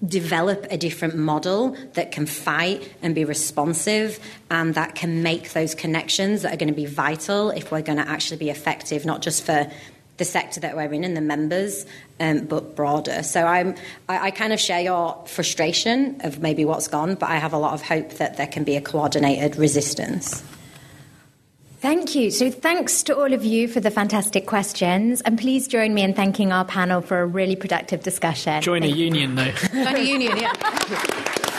develop a different model that can fight and be responsive and that can make those connections that are going to be vital if we're going to actually be effective, not just for the sector that we're in and the members, um, but broader. So I'm, I, I, kind of share your frustration of maybe what's gone, but I have a lot of hope that there can be a coordinated resistance. Thank you. So, thanks to all of you for the fantastic questions. And please join me in thanking our panel for a really productive discussion. Join Thank a union, though. Join a union, yeah.